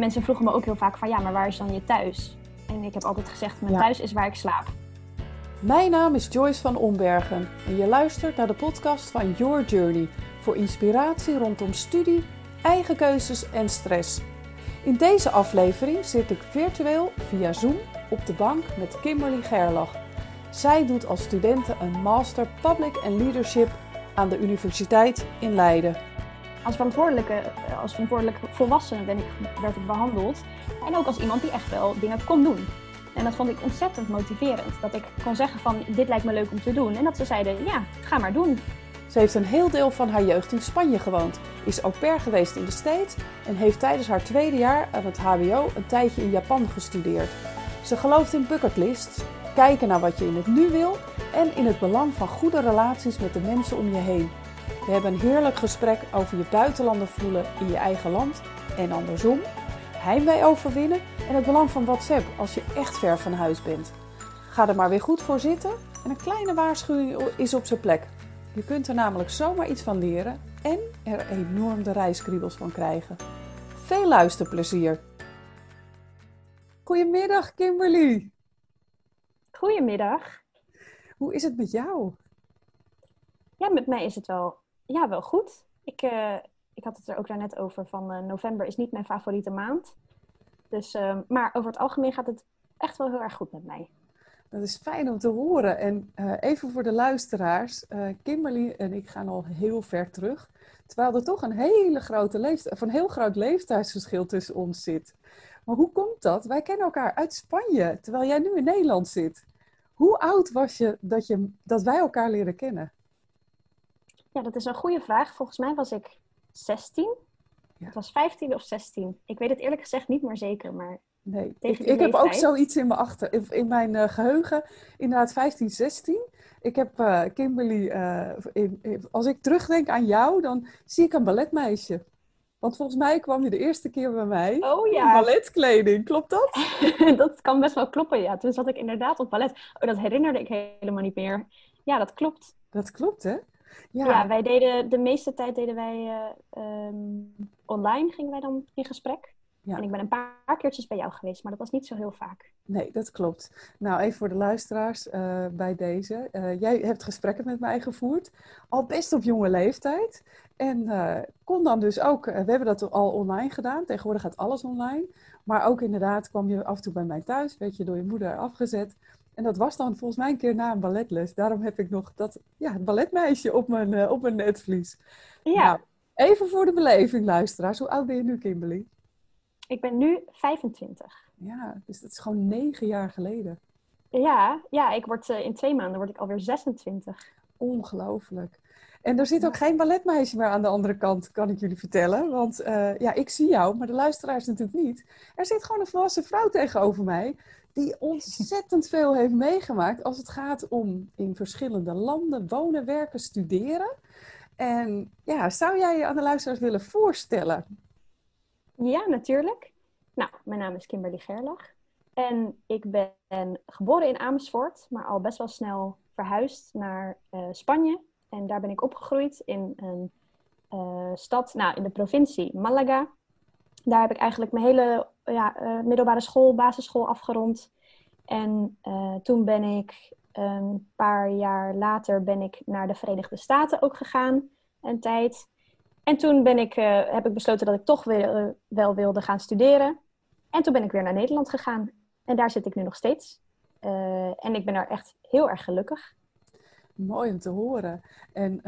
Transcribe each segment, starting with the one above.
mensen vroegen me ook heel vaak van ja, maar waar is dan je thuis? En ik heb altijd gezegd, mijn thuis is waar ik slaap. Mijn naam is Joyce van Ombergen en je luistert naar de podcast van Your Journey voor inspiratie rondom studie, eigen keuzes en stress. In deze aflevering zit ik virtueel via Zoom op de bank met Kimberly Gerlach. Zij doet als studenten een Master Public and Leadership aan de Universiteit in Leiden. Als verantwoordelijke, als verantwoordelijke volwassene ben ik, werd ik behandeld. En ook als iemand die echt wel dingen kon doen. En dat vond ik ontzettend motiverend. Dat ik kon zeggen van dit lijkt me leuk om te doen. En dat ze zeiden ja, ga maar doen. Ze heeft een heel deel van haar jeugd in Spanje gewoond, is au pair geweest in de States en heeft tijdens haar tweede jaar aan het HBO een tijdje in Japan gestudeerd. Ze gelooft in bucketlists, kijken naar wat je in het nu wil en in het belang van goede relaties met de mensen om je heen. We hebben een heerlijk gesprek over je buitenlander voelen in je eigen land en andersom, heimwee overwinnen en het belang van WhatsApp als je echt ver van huis bent. Ga er maar weer goed voor zitten en een kleine waarschuwing is op zijn plek. Je kunt er namelijk zomaar iets van leren en er enorm de reiskriebels van krijgen. Veel luisterplezier! Goedemiddag Kimberly! Goedemiddag! Hoe is het met jou? Ja, met mij is het wel, ja, wel goed. Ik, uh, ik had het er ook daarnet over van uh, november is niet mijn favoriete maand. Dus, uh, maar over het algemeen gaat het echt wel heel erg goed met mij. Dat is fijn om te horen. En uh, even voor de luisteraars. Kimberly en ik gaan al heel ver terug. Terwijl er toch een, hele grote of een heel groot leeftijdsverschil tussen ons zit. Maar hoe komt dat? Wij kennen elkaar uit Spanje, terwijl jij nu in Nederland zit. Hoe oud was je dat, je, dat wij elkaar leren kennen? Ja, dat is een goede vraag. Volgens mij was ik 16. Ja. Het was 15 of 16. Ik weet het eerlijk gezegd niet meer zeker, maar Nee, ik, ik heb ook zoiets in mijn, achter, in mijn uh, geheugen. Inderdaad, 15, 16. Ik heb uh, Kimberly, uh, in, als ik terugdenk aan jou, dan zie ik een balletmeisje. Want volgens mij kwam je de eerste keer bij mij oh, ja. in balletkleding. Klopt dat? dat kan best wel kloppen, ja. Toen zat ik inderdaad op ballet. Oh, dat herinnerde ik helemaal niet meer. Ja, dat klopt. Dat klopt, hè? Ja, ja wij deden, de meeste tijd deden wij um, online, gingen wij dan in gesprek. Ja. En ik ben een paar keertjes bij jou geweest, maar dat was niet zo heel vaak. Nee, dat klopt. Nou, even voor de luisteraars uh, bij deze. Uh, jij hebt gesprekken met mij gevoerd, al best op jonge leeftijd. En uh, kon dan dus ook, we hebben dat al online gedaan, tegenwoordig gaat alles online. Maar ook inderdaad kwam je af en toe bij mij thuis, werd je door je moeder afgezet. En dat was dan volgens mij een keer na een balletles. Daarom heb ik nog dat ja, het balletmeisje op mijn, op mijn netvlies. Ja. Nou, even voor de beleving, luisteraars. Hoe oud ben je nu, Kimberly? Ik ben nu 25. Ja, dus dat is gewoon negen jaar geleden. Ja, ja ik word, uh, in twee maanden word ik alweer 26. Ongelooflijk. En er zit ook geen balletmeisje meer aan de andere kant, kan ik jullie vertellen. Want uh, ja, ik zie jou, maar de luisteraars natuurlijk niet. Er zit gewoon een volwassen vrouw tegenover mij die ontzettend veel heeft meegemaakt als het gaat om in verschillende landen wonen, werken, studeren. En ja, zou jij je aan de luisteraars willen voorstellen? Ja, natuurlijk. Nou, mijn naam is Kimberly Gerlach. En ik ben geboren in Amersfoort, maar al best wel snel verhuisd naar uh, Spanje. En daar ben ik opgegroeid in een uh, stad, nou, in de provincie Malaga. Daar heb ik eigenlijk mijn hele ja, uh, middelbare school, basisschool afgerond. En toen ben ik een paar jaar later ben ik naar de Verenigde Staten ook gegaan, een tijd. En toen ben ik, uh, heb ik besloten dat ik toch weer, wel wilde gaan studeren. En toen ben ik weer naar Nederland gegaan. En daar zit ik nu nog steeds. En ik ben daar echt heel erg gelukkig. Mooi om te horen. En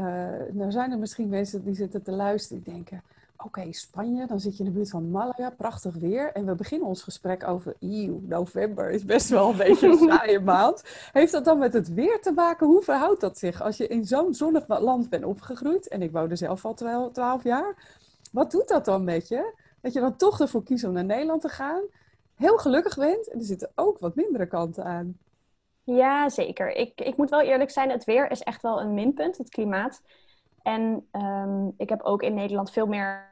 nou zijn er misschien mensen die zitten te luisteren denken... Oké, okay, Spanje, dan zit je in de buurt van Malaga, prachtig weer. En we beginnen ons gesprek over, eeuw, november is best wel een beetje een saaie maand. Heeft dat dan met het weer te maken? Hoe verhoudt dat zich als je in zo'n zonnig land bent opgegroeid? En ik woonde zelf al twaalf jaar. Wat doet dat dan met je? Dat je dan toch ervoor kiest om naar Nederland te gaan. Heel gelukkig bent en er zitten ook wat mindere kanten aan. Ja, zeker. Ik, ik moet wel eerlijk zijn, het weer is echt wel een minpunt, het klimaat. En um, ik heb ook in Nederland veel meer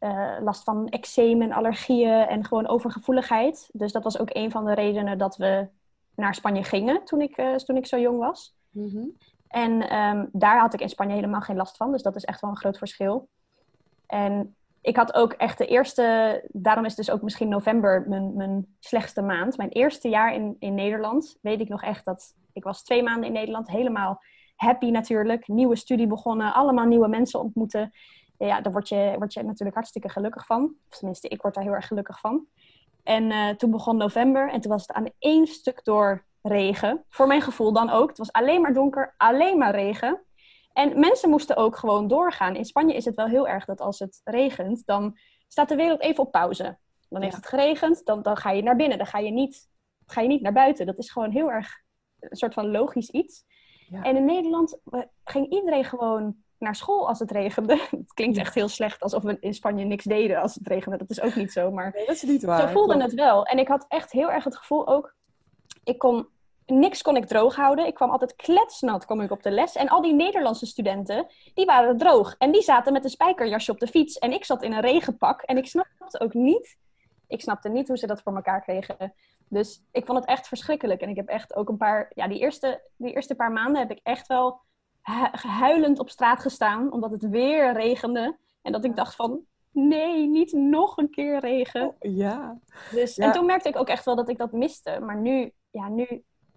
uh, last van eczeem en allergieën en gewoon overgevoeligheid. Dus dat was ook een van de redenen dat we naar Spanje gingen toen ik, uh, toen ik zo jong was. Mm -hmm. En um, daar had ik in Spanje helemaal geen last van. Dus dat is echt wel een groot verschil. En ik had ook echt de eerste, daarom is dus ook misschien november mijn, mijn slechtste maand. Mijn eerste jaar in, in Nederland weet ik nog echt dat ik was twee maanden in Nederland, helemaal happy natuurlijk. Nieuwe studie begonnen, allemaal nieuwe mensen ontmoeten. Ja, daar word je, word je natuurlijk hartstikke gelukkig van. Of tenminste, ik word daar heel erg gelukkig van. En uh, toen begon november en toen was het aan één stuk door regen. Voor mijn gevoel dan ook. Het was alleen maar donker, alleen maar regen. En mensen moesten ook gewoon doorgaan. In Spanje is het wel heel erg dat als het regent, dan staat de wereld even op pauze. Dan heeft het geregend, dan, dan ga je naar binnen. Dan ga je, niet, ga je niet naar buiten. Dat is gewoon heel erg een soort van logisch iets. Ja. En in Nederland ging iedereen gewoon naar school als het regende. Het klinkt echt heel slecht alsof we in Spanje niks deden als het regende. Dat is ook niet zo. Maar nee, dat is niet waar. Zo voelde het wel. En ik had echt heel erg het gevoel ook. Ik kon niks kon ik droog houden. Ik kwam altijd kletsnat kwam ik op de les. En al die Nederlandse studenten, die waren droog. En die zaten met een spijkerjasje op de fiets. En ik zat in een regenpak. En ik snapte ook niet... Ik snapte niet hoe ze dat voor elkaar kregen. Dus ik vond het echt verschrikkelijk. En ik heb echt ook een paar... Ja, die eerste, die eerste paar maanden heb ik echt wel huilend op straat gestaan. Omdat het weer regende. En dat ik dacht van... Nee, niet nog een keer regen. Oh, ja. Dus, En toen merkte ik ook echt wel dat ik dat miste. Maar nu, ja, nu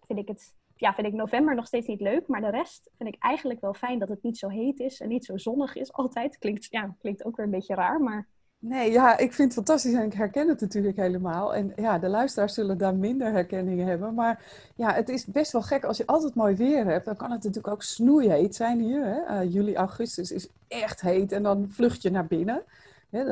vind ik het ja, vind ik november nog steeds niet leuk. Maar de rest vind ik eigenlijk wel fijn dat het niet zo heet is en niet zo zonnig is altijd. Klinkt, ja, klinkt ook weer een beetje raar, maar... Nee, ja, ik vind het fantastisch en ik herken het natuurlijk helemaal. En ja, de luisteraars zullen daar minder herkenning hebben. Maar ja, het is best wel gek. Als je altijd mooi weer hebt, dan kan het natuurlijk ook snoeiheet zijn hier. Hè? Uh, juli, augustus is echt heet en dan vlucht je naar binnen.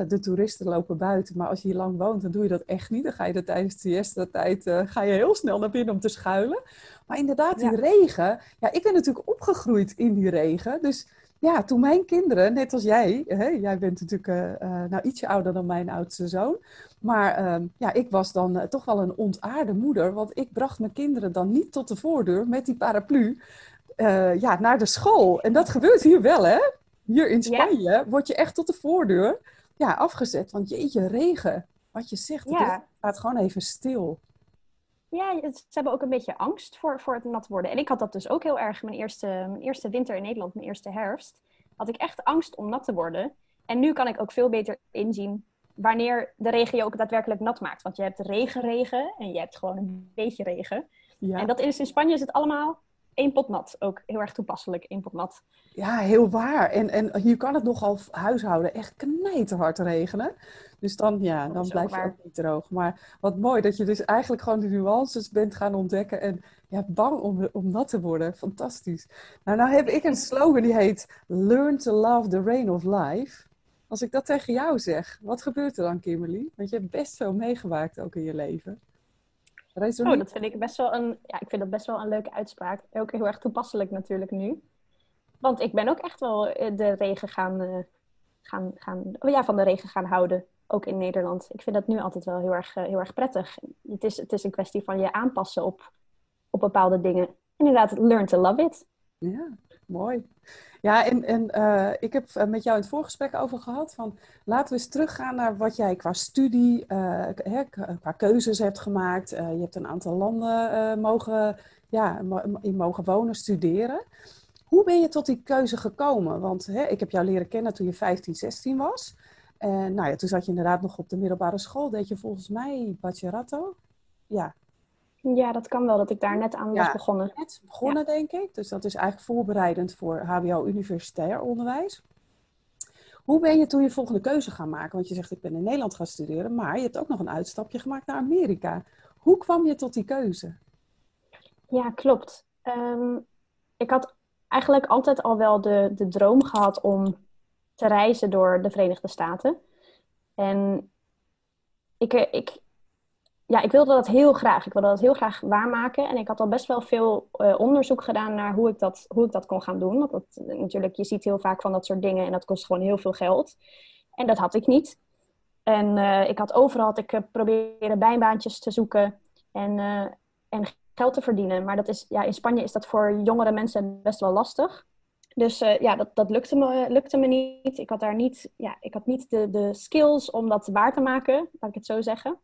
de toeristen lopen buiten, maar als je hier lang woont, dan doe je dat echt niet. Dan ga je tijdens de eerste tijd uh, ga je heel snel naar binnen om te schuilen. Maar inderdaad, die regen. Ja, ik ben natuurlijk opgegroeid in die regen. Dus ja, toen mijn kinderen, net als jij, hè, jij bent natuurlijk uh, uh, nou ietsje ouder dan mijn oudste zoon. Maar uh, ja, ik was dan uh, toch wel een ontaarde moeder. Want ik bracht mijn kinderen dan niet tot de voordeur met die paraplu ja, naar de school. En dat gebeurt hier wel, hè? Hier in Spanje ja. word je echt tot de voordeur ja, afgezet. Want jeetje, regen. Wat je zegt, ja. het gaat gewoon even stil. Ja, ze hebben ook een beetje angst voor, voor het nat worden. En ik had dat dus ook heel erg. Mijn eerste, mijn eerste winter in Nederland, mijn eerste herfst, had ik echt angst om nat te worden. En nu kan ik ook veel beter inzien wanneer de regen je ook daadwerkelijk nat maakt. Want je hebt regenregen en je hebt gewoon een beetje regen. Ja. En dat is in Spanje is het allemaal één pot nat. Ook heel erg toepasselijk, één pot nat. Ja, heel waar. En, en hier kan het nogal huishouden echt knijterhard regenen. Dus dan, ja, dan blijf je ook niet droog. Maar wat mooi dat je dus eigenlijk gewoon de nuances bent gaan ontdekken. En ja, bang om, om nat te worden. Fantastisch. Nou, nou heb ik een slogan die heet Learn to love the rain of life. Als ik dat tegen jou zeg, wat gebeurt er dan, Kimberly? Want je hebt best veel meegemaakt ook in je leven. Oh, dat vind ik best wel een, ja, ik vind dat best wel een leuke uitspraak. Ook heel erg toepasselijk natuurlijk nu. Want ik ben ook echt wel eh, de regen gaan, uh, gaan, gaan oh ja, van de regen gaan houden. Ook in Nederland. Ik vind dat nu altijd wel heel erg, uh, heel erg prettig. Het is, het is een kwestie van je aanpassen op, op bepaalde dingen. Inderdaad, learn to love it. Ja, mooi. Ja, en, en uh, ik heb met jou in het voorgesprek over gehad van laten we eens teruggaan naar wat jij qua studie, uh, hè, qua keuzes hebt gemaakt. Je hebt een aantal landen mogen, ja, in mogen wonen, studeren. Hoe ben je tot die keuze gekomen? Want hè, ik heb jou leren kennen toen je 15, 16 was. En nou ja, toen zat je inderdaad nog op de middelbare school. Deed je volgens mij bachillerato? Ja, ja, dat kan wel, dat ik daar net aan was begonnen. Net begonnen, denk ik. Dus dat is eigenlijk voorbereidend voor HBO-universitair onderwijs. Hoe ben je toen je volgende keuze gaan maken? Want je zegt, ik ben in Nederland gaan studeren, maar je hebt ook nog een uitstapje gemaakt naar Amerika. Hoe kwam je tot die keuze? Ja, klopt. Um, ik had eigenlijk altijd al wel de, de droom gehad om te reizen door de Verenigde Staten. En ik, ik, ja, ik wilde dat heel graag. Ik wilde dat heel graag waarmaken. En ik had al best wel veel uh, onderzoek gedaan naar hoe ik, dat, hoe ik dat kon gaan doen. Want natuurlijk, je ziet heel vaak van dat soort dingen en dat kost gewoon heel veel geld. En dat had ik niet. En uh, ik had overal had ik, uh, proberen bijbaantjes te zoeken en, en geld te verdienen. Maar dat is, ja, in Spanje is dat voor jongere mensen best wel lastig. Dus ja, dat, dat lukte, me, lukte me niet. Ik had daar niet, ja, ik had niet de, de skills om dat waar te maken, laat ik het zo zeggen.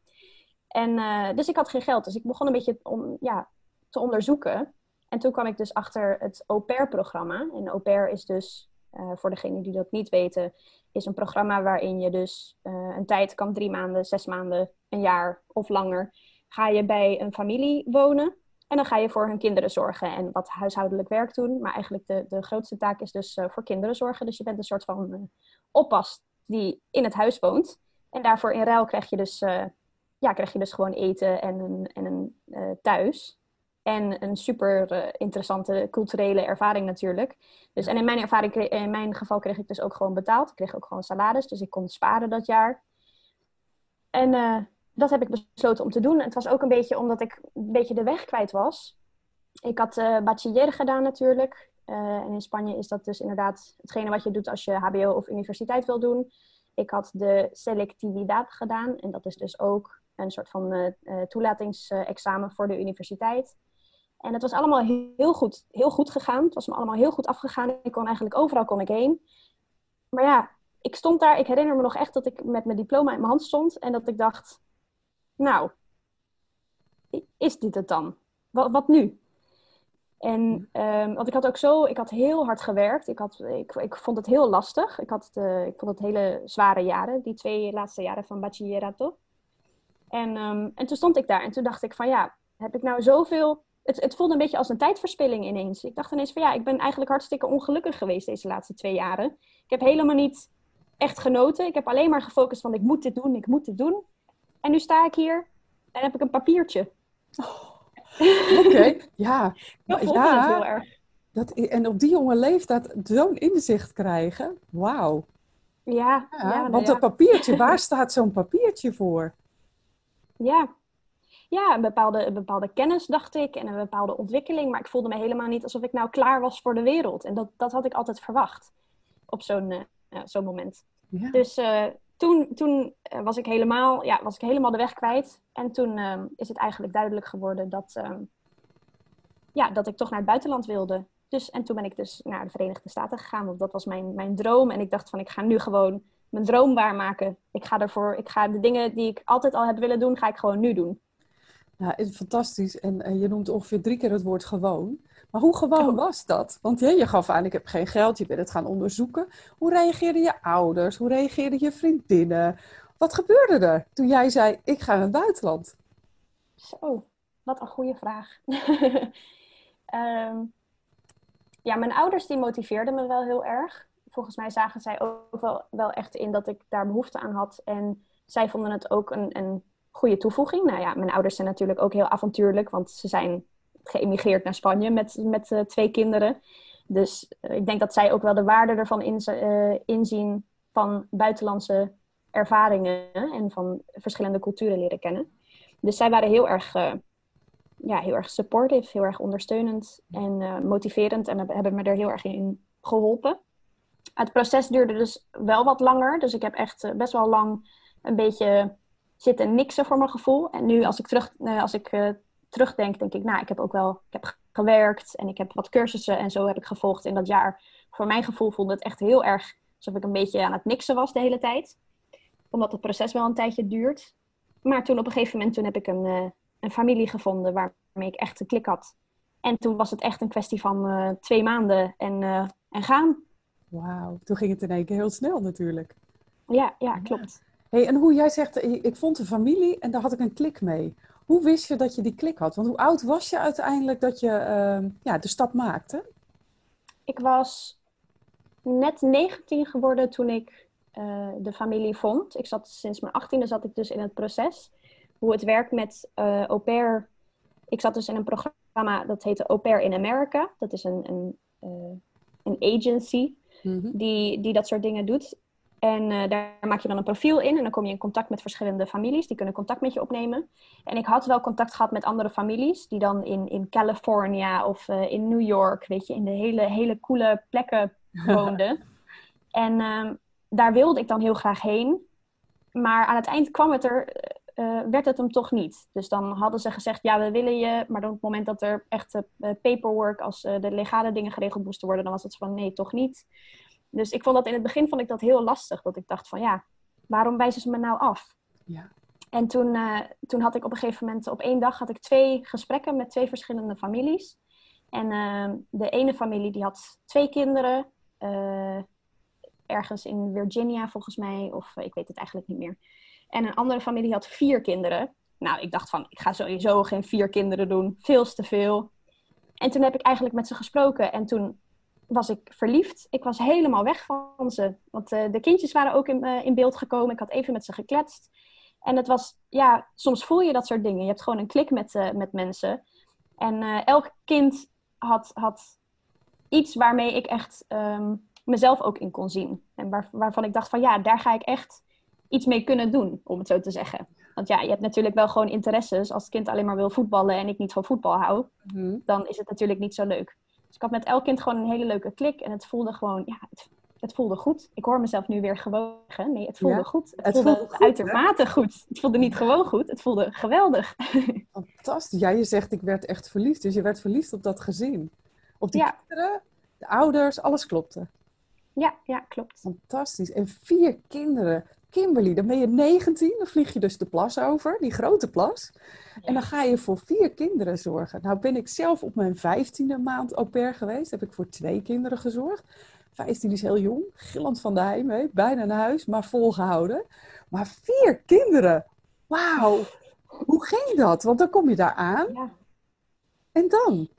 En, uh, dus ik had geen geld. Dus ik begon een beetje om, ja, te onderzoeken. En toen kwam ik dus achter het au pair programma. En au pair is dus voor degenen die dat niet weten, is een programma waarin je dus een tijd kan, drie maanden, zes maanden, een jaar of langer, ga je bij een familie wonen. En dan ga je voor hun kinderen zorgen en wat huishoudelijk werk doen. Maar eigenlijk de, de grootste taak is dus voor kinderen zorgen. Dus je bent een soort van oppas die in het huis woont. En daarvoor in ruil krijg je dus, ja, krijg je dus gewoon eten en een, en een thuis. En een super uh, interessante culturele ervaring natuurlijk. Dus, en in mijn, ervaring, in mijn geval kreeg ik dus ook gewoon betaald. Ik kreeg ook gewoon salades, dus ik kon sparen dat jaar. En uh, dat heb ik besloten om te doen. Het was ook een beetje omdat ik een beetje de weg kwijt was. Ik had bachiller gedaan natuurlijk. en in Spanje is dat dus inderdaad hetgene wat je doet als je HBO of universiteit wil doen. Ik had de selectividad gedaan. En dat is dus ook een soort van toelatingsexamen voor de universiteit. En het was allemaal heel goed, heel goed gegaan. Het was me allemaal heel goed afgegaan. Ik kon eigenlijk overal kon ik heen. Maar ja, ik stond daar. Ik herinner me nog echt dat ik met mijn diploma in mijn hand stond. En dat ik dacht, nou, is dit het dan? Wat, wat nu? En um, want ik had ook zo, ik had heel hard gewerkt. Ik, had, ik, ik vond het heel lastig. Ik, had de, ik vond het hele zware jaren, die twee laatste jaren van bachillerato. En, um, en toen stond ik daar en toen dacht ik van ja, heb ik nou zoveel het, het voelde een beetje als een tijdverspilling ineens. Ik dacht ineens van ja, ik ben eigenlijk hartstikke ongelukkig geweest deze laatste twee jaren. Ik heb helemaal niet echt genoten. Ik heb alleen maar gefocust van ik moet dit doen, ik moet dit doen. En nu sta ik hier en heb ik een papiertje. Oh, Oké, ja. Dat voelde ja, het heel erg. Dat, en op die jonge leeftijd zo'n inzicht krijgen, wauw. Ja, ja, ja, want dat papiertje, waar staat zo'n papiertje voor? Ja, ja, een bepaalde, een bepaalde kennis, dacht ik, en een bepaalde ontwikkeling. Maar ik voelde me helemaal niet alsof ik nou klaar was voor de wereld. En dat, dat had ik altijd verwacht op zo'n uh, zo'n moment. Ja. Dus uh, toen, toen was, ik helemaal, ja, was ik helemaal de weg kwijt. En toen uh, is het eigenlijk duidelijk geworden dat, ja, dat ik toch naar het buitenland wilde. Dus, en toen ben ik dus naar de Verenigde Staten gegaan, want dat was mijn, mijn droom. En ik dacht van, ik ga nu gewoon mijn droom waarmaken. Ik ga ervoor, ik ga de dingen die ik altijd al heb willen doen, ga ik gewoon nu doen. Ja, fantastisch. En, je noemt ongeveer drie keer het woord gewoon. Maar hoe gewoon oh. was dat? Want ja, je gaf aan, ik heb geen geld, je bent het gaan onderzoeken. Hoe reageerden je ouders? Hoe reageerden je vriendinnen? Wat gebeurde er toen jij zei, ik ga naar het buitenland? Zo, wat een goede vraag. um, ja, mijn ouders die motiveerden me wel heel erg. Volgens mij zagen zij ook wel, wel echt in dat ik daar behoefte aan had. En zij vonden het ook een, een goede toevoeging. Nou ja, mijn ouders zijn natuurlijk ook heel avontuurlijk, want ze zijn geëmigreerd naar Spanje met, met uh, twee kinderen. Dus uh, ik denk dat zij ook wel de waarde ervan in, uh, inzien van buitenlandse ervaringen en van verschillende culturen leren kennen. Dus zij waren heel erg, ja, heel erg supportive, heel erg ondersteunend en motiverend en hebben me er heel erg in geholpen. Het proces duurde dus wel wat langer, dus ik heb echt best wel lang een beetje zitten niksen voor mijn gevoel. En nu als ik, terug, uh, als ik uh, terugdenk, denk ik, nou, ik heb ook wel ik heb gewerkt en ik heb wat cursussen en zo heb ik gevolgd in dat jaar. Voor mijn gevoel voelde het echt heel erg alsof ik een beetje aan het niksen was de hele tijd. Omdat het proces wel een tijdje duurt. Maar toen op een gegeven moment toen heb ik een, een familie gevonden waarmee ik echt een klik had. En toen was het echt een kwestie van twee maanden en, en gaan. Wauw, toen ging het in één keer heel snel natuurlijk. Ja, ja, klopt. Hey, en hoe jij zegt, eh, ik vond een familie en daar had ik een klik mee. Hoe wist je dat je die klik had? Want hoe oud was je uiteindelijk dat je uh, ja, de stap maakte? Ik was net 19 geworden toen ik uh, de familie vond. Ik zat sinds mijn 18e zat ik dus in het proces. Hoe het werkt met uh, au pair. Ik zat dus in een programma dat heette Au pair in America. Dat is een, een, een agency mm -hmm. die, die dat soort dingen doet. En uh, daar maak je dan een profiel in en dan kom je in contact met verschillende families. Die kunnen contact met je opnemen. En ik had wel contact gehad met andere families die dan in, in California of uh, in New York, weet je, in de hele, hele coole plekken woonden. en uh, daar wilde ik dan heel graag heen. Maar aan het eind kwam het er, uh, werd het hem toch niet. Dus dan hadden ze gezegd, ja, we willen je. Maar op het moment dat er echt paperwork, als de legale dingen geregeld moesten worden, dan was het van nee, toch niet. Dus ik vond dat in het begin vond ik dat heel lastig. Dat ik dacht van ja, waarom wijzen ze me nou af? Ja. En toen, toen had ik op een gegeven moment, op één dag had ik twee gesprekken met twee verschillende families. En uh, de ene familie die had twee kinderen. eh, ergens in Virginia volgens mij, of ik weet het eigenlijk niet meer. En een andere familie had vier kinderen. Nou, ik dacht van, ik ga sowieso geen vier kinderen doen, veel te veel. En toen heb ik eigenlijk met ze gesproken en toen was ik verliefd. Ik was helemaal weg van ze. Want uh, de kindjes waren ook in, uh, in beeld gekomen. Ik had even met ze gekletst. En het was, ja, soms voel je dat soort dingen. Je hebt gewoon een klik met, uh, met mensen. En elk kind had, had iets waarmee ik echt um, mezelf ook in kon zien. En waar, waarvan ik dacht van ja, daar ga ik echt iets mee kunnen doen, om het zo te zeggen. Want ja, je hebt natuurlijk wel gewoon interesses. Als het kind alleen maar wil voetballen en ik niet van voetbal hou, mm dan is het natuurlijk niet zo leuk. Dus ik had met elk kind gewoon een hele leuke klik. En het voelde gewoon, ja, het, het voelde goed. Ik hoor mezelf nu weer gewogen. Nee, het voelde goed. Het, voelde, voelde goed, uitermate goed. Het voelde niet gewoon goed, het voelde geweldig. Fantastisch. Ja, je zegt ik werd echt verliefd. Dus je werd verliefd op dat gezin. Op die kinderen, de ouders, alles klopte. Ja, ja, klopt. Fantastisch. En vier kinderen. Kimberly, dan ben je 19, dan vlieg je dus de plas over, die grote plas. En dan ga je voor vier kinderen zorgen. Nou ben ik zelf op mijn vijftiende maand au pair geweest. Heb ik voor twee kinderen gezorgd. 15 is heel jong, gillend van de heimwee, bijna naar huis, maar volgehouden. Maar vier kinderen, wauw. Hoe ging dat? Want dan kom je daar aan. Ja. En dan?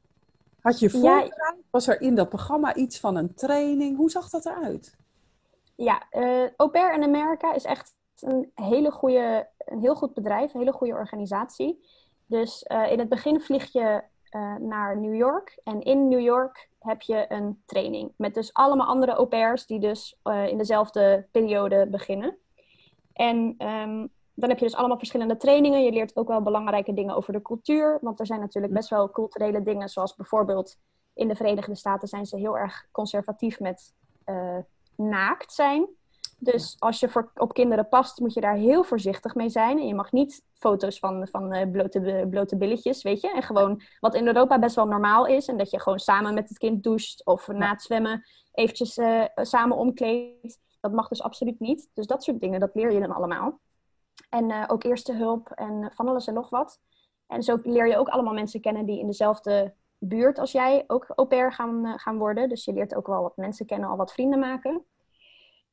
Had je voorbereid? Was er in dat programma iets van een training? Hoe zag dat eruit? Ja, uh, Au Pair in Amerika is echt een, hele goede, een heel goed bedrijf, een hele goede organisatie. Dus uh, in het begin vlieg je uh, naar New York. En in New York heb je een training. Met dus allemaal andere au pairs die dus in dezelfde periode beginnen. En um, dan heb je dus allemaal verschillende trainingen. Je leert ook wel belangrijke dingen over de cultuur. Want er zijn natuurlijk best wel culturele dingen, zoals bijvoorbeeld in de Verenigde Staten zijn ze heel erg conservatief met uh, naakt zijn. Dus als je voor, op kinderen past, moet je daar heel voorzichtig mee zijn. En je mag niet foto's van, van uh, blote, blote billetjes, weet je. En gewoon wat in Europa best wel normaal is. En dat je gewoon samen met het kind doucht of na het zwemmen eventjes uh, samen omkleedt. Dat mag dus absoluut niet. Dus dat soort dingen, dat leer je dan allemaal. En uh, ook eerste hulp en van alles en nog wat. En zo leer je ook allemaal mensen kennen die in dezelfde buurt als jij ook au pair gaan, uh, gaan worden. Dus je leert ook wel wat mensen kennen, al wat vrienden maken.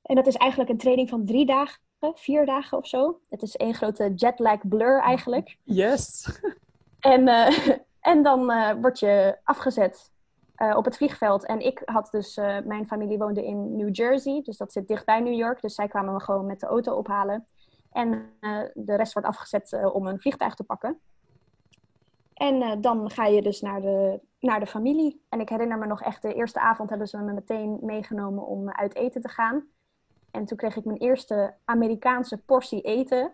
En dat is eigenlijk een training van drie dagen, vier dagen of zo. Het is één grote jetlag blur eigenlijk. Yes! En, uh, en dan word je afgezet op het vliegveld. En ik had dus, mijn familie woonde in New Jersey, dus dat zit dichtbij New York. Dus zij kwamen me gewoon met de auto ophalen. En de rest wordt afgezet om een vliegtuig te pakken. En uh, dan ga je dus naar de, naar de familie. En ik herinner me nog echt, de eerste avond hebben ze me meteen meegenomen om uit eten te gaan. En toen kreeg ik mijn eerste Amerikaanse portie eten.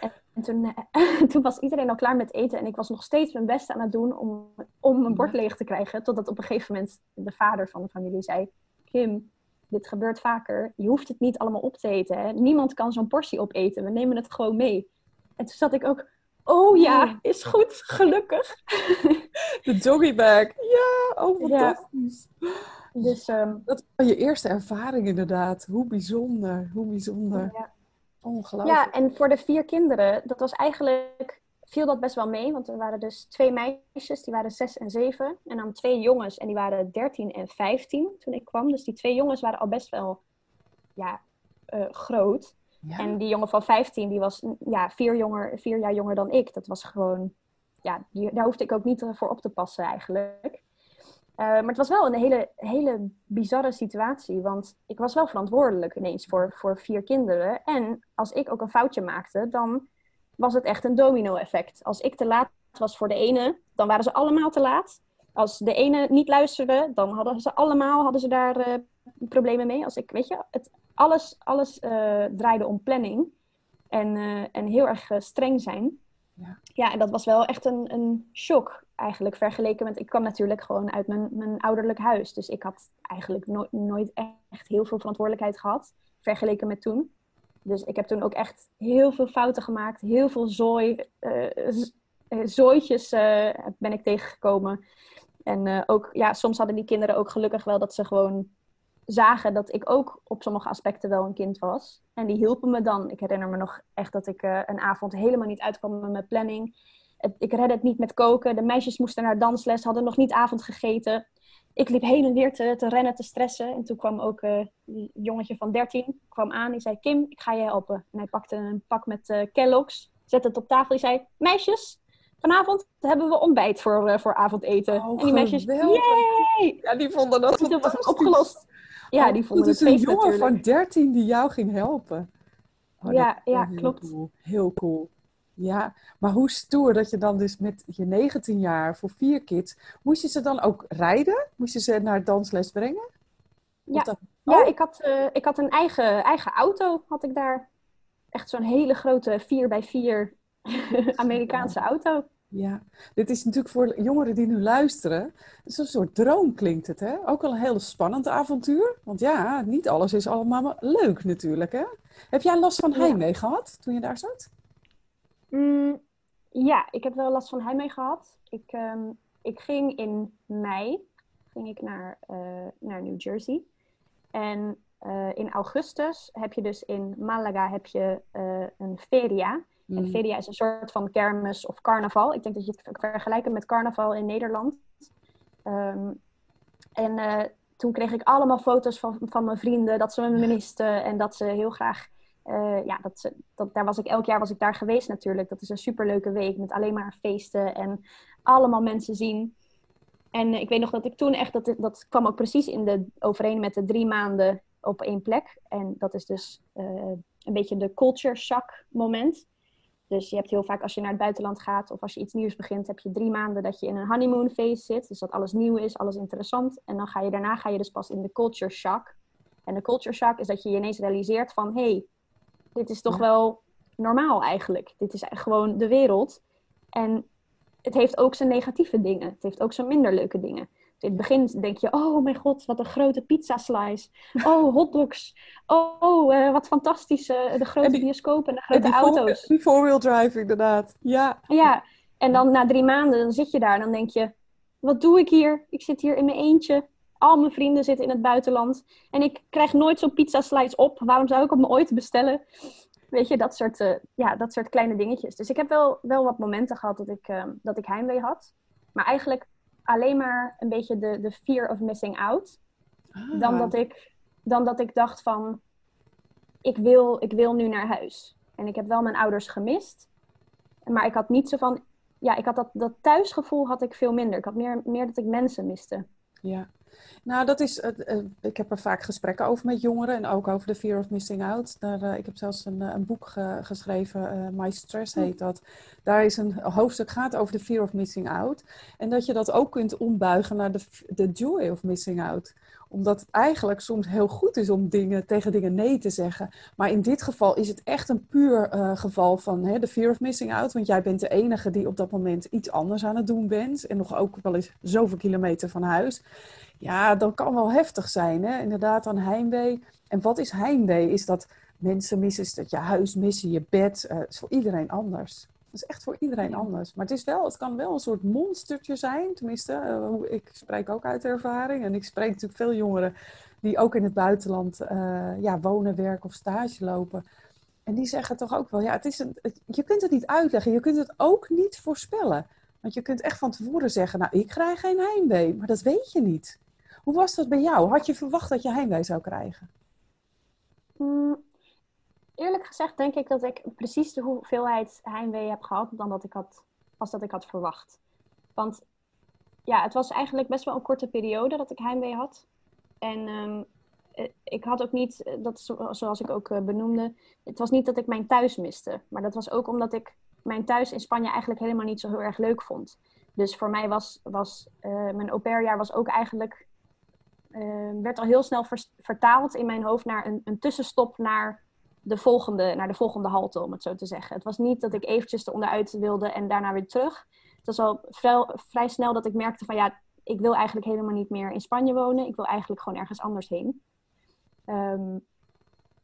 En, en toen, toen, was iedereen al klaar met eten. En ik was nog steeds mijn best aan het doen om, om mijn bord leeg te krijgen. Totdat op een gegeven moment de vader van de familie zei: Kim, dit gebeurt vaker. Je hoeft het niet allemaal op te eten. Hè? Niemand kan zo'n portie opeten. We nemen het gewoon mee. En toen zat ik ook, oh ja, is goed, gelukkig. De doggybag. Ja, oh fantastisch. Ja. Dus, um, dat was je eerste ervaring inderdaad. Hoe bijzonder, hoe bijzonder. Ja. Ongelooflijk. Ja, en voor de vier kinderen, dat was eigenlijk viel dat best wel mee. Want er waren dus twee meisjes, die waren zes en zeven. En dan twee jongens, en die waren dertien en vijftien toen ik kwam. Dus die twee jongens waren al best wel ja, uh, groot. En die jongen van 15, die was ja, vier, jonger, jaar jonger dan ik. Dat was gewoon, ja, daar hoefde ik ook niet voor op te passen eigenlijk. Uh, maar het was wel een hele, hele bizarre situatie. Want ik was wel verantwoordelijk ineens voor, voor vier kinderen. En als ik ook een foutje maakte, dan was het echt een domino-effect. Als ik te laat was voor de ene, dan waren ze allemaal te laat. Als de ene niet luisterde, dan hadden ze allemaal hadden ze daar uh, problemen mee. Als ik, weet je, het, alles, alles uh, draaide om planning en, uh, en heel erg streng zijn. Ja. ja, en dat was wel echt een, een shock eigenlijk vergeleken met... Ik kwam natuurlijk gewoon uit mijn, mijn ouderlijk huis. Dus ik had eigenlijk no nooit echt heel veel verantwoordelijkheid gehad, vergeleken met toen. Dus ik heb toen ook echt heel veel fouten gemaakt. Heel veel zooi, zooitjes ben ik tegengekomen. En uh, ook, ja, soms hadden die kinderen ook gelukkig wel dat ze gewoon zagen dat ik ook op sommige aspecten wel een kind was. En die hielpen me dan. Ik herinner me nog echt dat ik een avond helemaal niet uitkwam met mijn planning. Het, ik redde het niet met koken. De meisjes moesten naar dansles, hadden nog niet avond gegeten. ik liep heen en weer te, te rennen, te stressen. En toen kwam ook uh, die jongetje van 13 kwam aan. Die zei, Kim, ik ga je helpen. En hij pakte een pak met uh, Kellogg's, zette het op tafel. Die zei, meisjes, vanavond hebben we ontbijt voor, uh, voor avondeten. Oh, en die meisjes, yay! Ja, die vonden dat Toen was het opgelost. Ja, oh, die vonden het is een jongen natuurlijk. van 13 die jou ging helpen. Oh, Ja, ja, heel klopt. Cool. Heel cool. Ja, maar hoe stoer dat je dan dus met je 19 jaar voor vier kids, moest je ze dan ook rijden? Moest je ze naar dansles brengen? Ja. Ja, Oh. ik had, eh, ik had een eigen, eigen auto, had ik daar. Echt zo'n hele grote 4x4 Amerikaanse auto. Ja, dit is natuurlijk voor jongeren die nu luisteren, het is een soort droom klinkt het, hè? Ook wel een heel spannend avontuur. Want ja, niet alles is allemaal leuk natuurlijk, hè? Heb jij last van Ja. heimwee gehad toen je daar zat? Mm, ja, ik heb wel last van heimwee gehad. Ik, ehm, ik ging in mei ging ik naar, eh, naar New Jersey. En eh, in augustus heb je dus in Malaga heb je, eh, een feria. En Mm. feria is een soort van kermis of carnaval. Ik denk dat je het kan vergelijken met carnaval in Nederland. Ehm, en eh, toen kreeg ik allemaal foto's van, van mijn vrienden dat ze me misten en dat ze heel graag. eh, ja, dat ze, dat, daar was ik elk jaar was ik daar geweest natuurlijk. Dat is een superleuke week met alleen maar feesten en allemaal mensen zien. En ik weet nog dat ik toen echt, dat, dat kwam ook precies in de, overeen met de drie maanden op één plek. En dat is dus eh, een beetje de culture shock moment. Dus je hebt heel vaak als je naar het buitenland gaat of als je iets nieuws begint, heb je drie maanden dat je in een honeymoon phase zit. Dus dat alles nieuw is, alles interessant. En dan ga je daarna ga je dus pas in de culture shock. En de culture shock is dat je je ineens realiseert van hé, hey, dit is toch Ja. wel normaal eigenlijk. Dit is gewoon de wereld. En het heeft ook zijn negatieve dingen. Het heeft ook zijn minder leuke dingen. In het begin denk je, oh mijn god, wat een grote pizza slice. Oh, hotdogs. Oh, eh, wat fantastisch. eh, de grote die- bioscopen en de En grote die four- auto's. Die four-wheel drive inderdaad. Ja. Ja, en dan na drie maanden dan zit je daar en dan denk je, wat doe ik hier? Ik zit hier in mijn eentje. Al mijn vrienden zitten in het buitenland. En ik krijg nooit zo'n pizza slice op. Waarom zou ik hem ooit bestellen? Weet je, dat soort, eh, ja, dat soort kleine dingetjes. Dus ik heb wel, wel wat momenten gehad dat ik, eh, dat ik heimwee had. Maar eigenlijk alleen maar een beetje de, de fear of missing out. Dan, Ah. dat ik, dan dat ik dacht van, ik wil, ik wil nu naar huis. En ik heb wel mijn ouders gemist. Maar ik had niet zo van, ja, ik had dat, dat thuisgevoel had ik veel minder. Ik had meer, meer dat ik mensen miste. Ja. Nou, dat is, eh, ik heb er vaak gesprekken over met jongeren en ook over de fear of missing out. Daar, eh, ik heb zelfs een, eh, een boek ge- geschreven, My Stress heet dat. Daar is een hoofdstuk gaat over de fear of missing out. En dat je dat ook kunt ombuigen naar de, de joy of missing out. Omdat het eigenlijk soms heel goed is om dingen, tegen dingen nee te zeggen. Maar in dit geval is het echt een puur eh, geval van de fear of missing out. Want jij bent de enige die op dat moment iets anders aan het doen bent. En nog ook wel eens zoveel kilometer van huis. Ja, dat kan wel heftig zijn, hè? inderdaad, aan heimwee. En wat is heimwee? Is dat mensen missen, is dat je huis missen, je bed? Het is voor iedereen anders. Dat is echt voor iedereen anders. Maar het, is wel, het kan wel een soort monstertje zijn, tenminste. eh, ik spreek ook uit ervaring. En ik spreek natuurlijk veel jongeren die ook in het buitenland eh, ja, wonen, werken of stage lopen. En die zeggen toch ook wel, ja, het is een, het- je kunt het niet uitleggen. Je kunt het ook niet voorspellen. Want je kunt echt van tevoren zeggen, nou, ik krijg geen heimwee. Maar dat weet je niet. Hoe was dat bij jou? Had je verwacht dat je heimwee zou krijgen? Mm, eerlijk gezegd denk ik dat ik precies de hoeveelheid heimwee heb gehad dan dat ik had, als dat ik had verwacht. Want ja, het was eigenlijk best wel een korte periode dat ik heimwee had. En ehm, eh, ik had ook niet, eh, dat zoals ik ook eh, benoemde, het was niet dat ik mijn thuis miste. Maar dat was ook omdat ik mijn thuis in Spanje eigenlijk helemaal niet zo heel erg leuk vond. Dus voor mij was, was mijn au pairjaar was ook eigenlijk, werd al heel snel vertaald in mijn hoofd naar een, een tussenstop naar de, volgende, naar de volgende halte, om het zo te zeggen. Het was niet dat ik eventjes er onderuit wilde en daarna weer terug. Het was al vrij, snel dat ik merkte van ja, ik wil eigenlijk helemaal niet meer in Spanje wonen. Ik wil eigenlijk gewoon ergens anders heen. Ehm,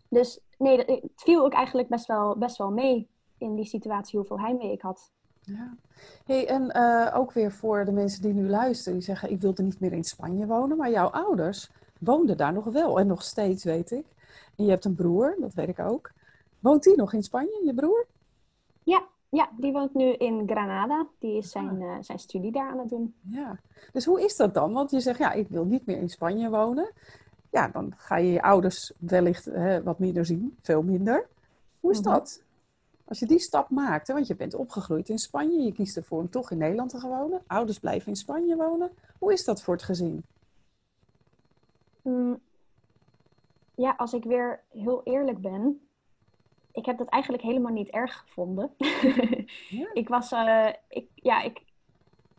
dus nee, het viel ook eigenlijk best wel, best wel mee in die situatie hoeveel heimwee ik had. Ja. Hey, en eh, ook weer voor de mensen die nu luisteren, die zeggen: Ik wilde niet meer in Spanje wonen. Maar jouw ouders woonden daar nog wel en nog steeds, weet ik. Je hebt een broer, dat weet ik ook. Woont die nog in Spanje, je broer? Ja, Ja, die woont nu in Granada. Die is zijn, uh, zijn studie daar aan het doen. Ja, dus hoe is dat dan? Want je zegt, ja, ik wil niet meer in Spanje wonen. Ja, dan ga je je ouders wellicht hè, wat minder zien, veel minder. Hoe is mm -hmm. dat? Als je die stap maakt, hè, want je bent opgegroeid in Spanje, je kiest ervoor om toch in Nederland te gaan wonen. Ouders blijven in Spanje wonen. Hoe is dat voor het gezin? Mm, ja, als ik weer heel eerlijk ben, ik heb dat eigenlijk helemaal niet erg gevonden. ja. ik was, uh, ik, ja, ik,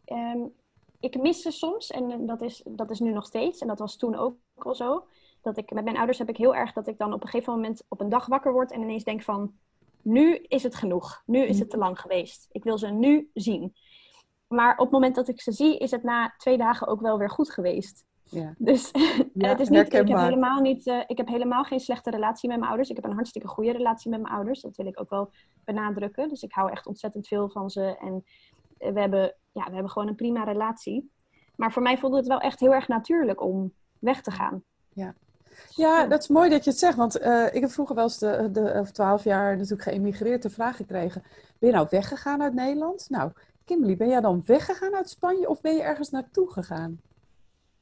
um, ik mis ze soms en dat is, dat is nu nog steeds en dat was toen ook al zo. Dat ik, met mijn ouders heb ik heel erg dat ik dan op een gegeven moment op een dag wakker word en ineens denk van, nu is het genoeg. Nu is het te lang geweest. Ik wil ze nu zien. Maar op het moment dat ik ze zie, is het na twee dagen ook wel weer goed geweest. Ja. Dus ja, het is niet, ik heb helemaal niet, uh, ik heb helemaal geen slechte relatie met mijn ouders. Ik heb een hartstikke goede relatie met mijn ouders. Dat wil ik ook wel benadrukken. Dus ik hou echt ontzettend veel van ze. En we hebben, ja, we hebben gewoon een prima relatie. Maar voor mij voelde het wel echt heel erg natuurlijk om weg te gaan. Ja, ja, dat is mooi dat je het zegt. Want uh, ik heb vroeger wel eens de, de twaalf jaar natuurlijk geëmigreerd de vraag gekregen. Ben je nou weggegaan uit Nederland? Nou, Kimberly, ben jij dan weggegaan uit Spanje of ben je ergens naartoe gegaan?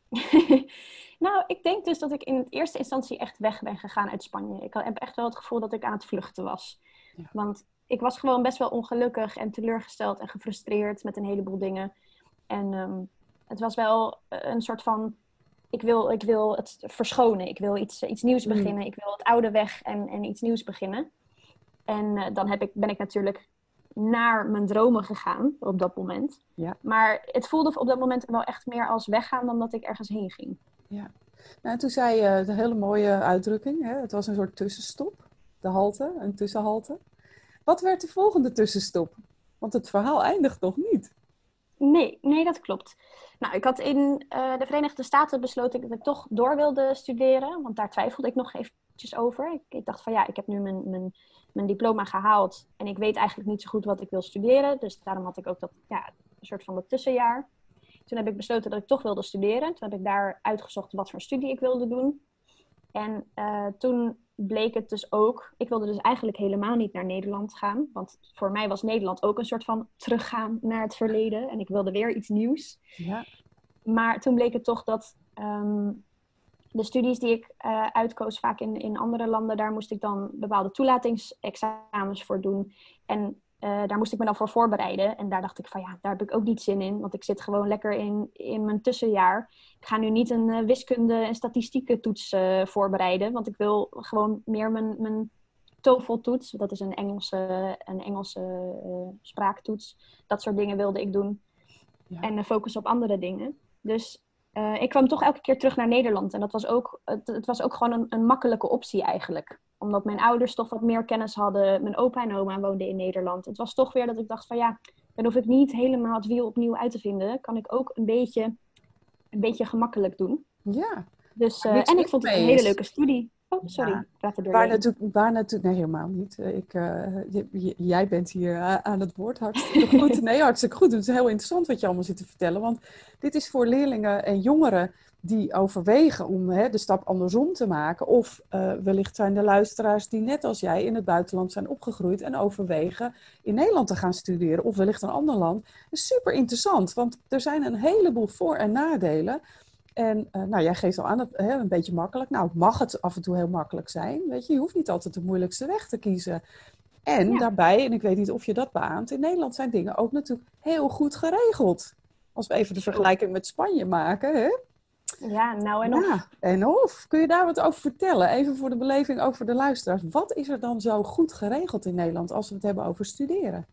nou, ik denk dus dat ik in eerste instantie echt weg ben gegaan uit Spanje. Ik heb echt wel het gevoel dat ik aan het vluchten was. Ja. Want ik was gewoon best wel ongelukkig en teleurgesteld en gefrustreerd met een heleboel dingen. En um, het was wel een soort van ik wil, ik wil het verschonen. Ik wil iets, iets nieuws mm. beginnen. Ik wil het oude weg en, en iets nieuws beginnen. En uh, dan heb ik, ben ik natuurlijk naar mijn dromen gegaan op dat moment. Ja. Maar het voelde op dat moment wel echt meer als weggaan dan dat ik ergens heen ging. Ja. Nou, en toen zei je de hele mooie uitdrukking. Hè? Het was een soort tussenstop. De halte, een tussenhalte. Wat werd de volgende tussenstop? Want het verhaal eindigt nog niet. Nee, nee, dat klopt. Nou, ik had in uh, de Verenigde Staten besloten dat ik toch door wilde studeren. Want daar twijfelde ik nog eventjes over. Ik, ik, dacht van ja, ik heb nu mijn, mijn, mijn diploma gehaald. En ik weet eigenlijk niet zo goed wat ik wil studeren. Dus daarom had ik ook dat, ja, een soort van dat tussenjaar. Toen heb ik besloten dat ik toch wilde studeren. Toen heb ik daar uitgezocht wat voor studie ik wilde doen. En uh, toen bleek het dus ook, ik wilde dus eigenlijk helemaal niet naar Nederland gaan. Want voor mij was Nederland ook een soort van teruggaan naar het verleden. En ik wilde weer iets nieuws. Ja. Maar toen bleek het toch dat um, de studies die ik uh, uitkoos, vaak in, in andere landen, daar moest ik dan bepaalde toelatingsexamens voor doen. En uh, daar moest ik me dan voor voorbereiden. En daar dacht ik van ja, daar heb ik ook niet zin in. Want ik zit gewoon lekker in, in mijn tussenjaar. Ik ga nu niet een uh, wiskunde- en statistieke toets uh, voorbereiden. Want ik wil gewoon meer mijn, mijn TOEFL-toets. Dat is een Engelse, een Engelse spraaktoets. Dat soort dingen wilde ik doen. Ja. En focus op andere dingen. Dus ik kwam toch elke keer terug naar Nederland. En dat was ook, het, het was ook gewoon een, een makkelijke optie eigenlijk omdat mijn ouders toch wat meer kennis hadden. Mijn opa en oma woonden in Nederland. Het was toch weer dat ik dacht van ja, dan hoef ik niet helemaal het wiel opnieuw uit te vinden. Kan ik ook een beetje, een beetje gemakkelijk doen. Ja. Dus, uh, en ik vond het een hele leuke studie. Oh, sorry. Ja. Praat er waar naartoe, waar naartoe? Nee, helemaal niet. Ik, uh, je, jij bent hier aan het woord. Hartstikke goed. Nee, hartstikke goed. Het is heel interessant wat je allemaal zit te vertellen. Want dit is voor leerlingen en jongeren die overwegen om hè, de stap andersom te maken. Of uh, wellicht zijn er luisteraars die net als jij in het buitenland zijn opgegroeid en overwegen in Nederland te gaan studeren. Of wellicht een ander land. Dat is super interessant, want er zijn een heleboel voor- en nadelen. En uh, nou, jij geeft al aan, het, hè, een beetje makkelijk. Nou, mag het af en toe heel makkelijk zijn. Weet je, je hoeft niet altijd de moeilijkste weg te kiezen. En ja. daarbij, en ik weet niet of je dat beaamt, in Nederland zijn dingen ook natuurlijk heel goed geregeld. Als we even de vergelijking met Spanje maken, hè? Ja, nou en of. Ja, en of. Kun je daar wat over vertellen? Even voor de beleving, ook voor de luisteraars. Wat is er dan zo goed geregeld in Nederland als we het hebben over studeren?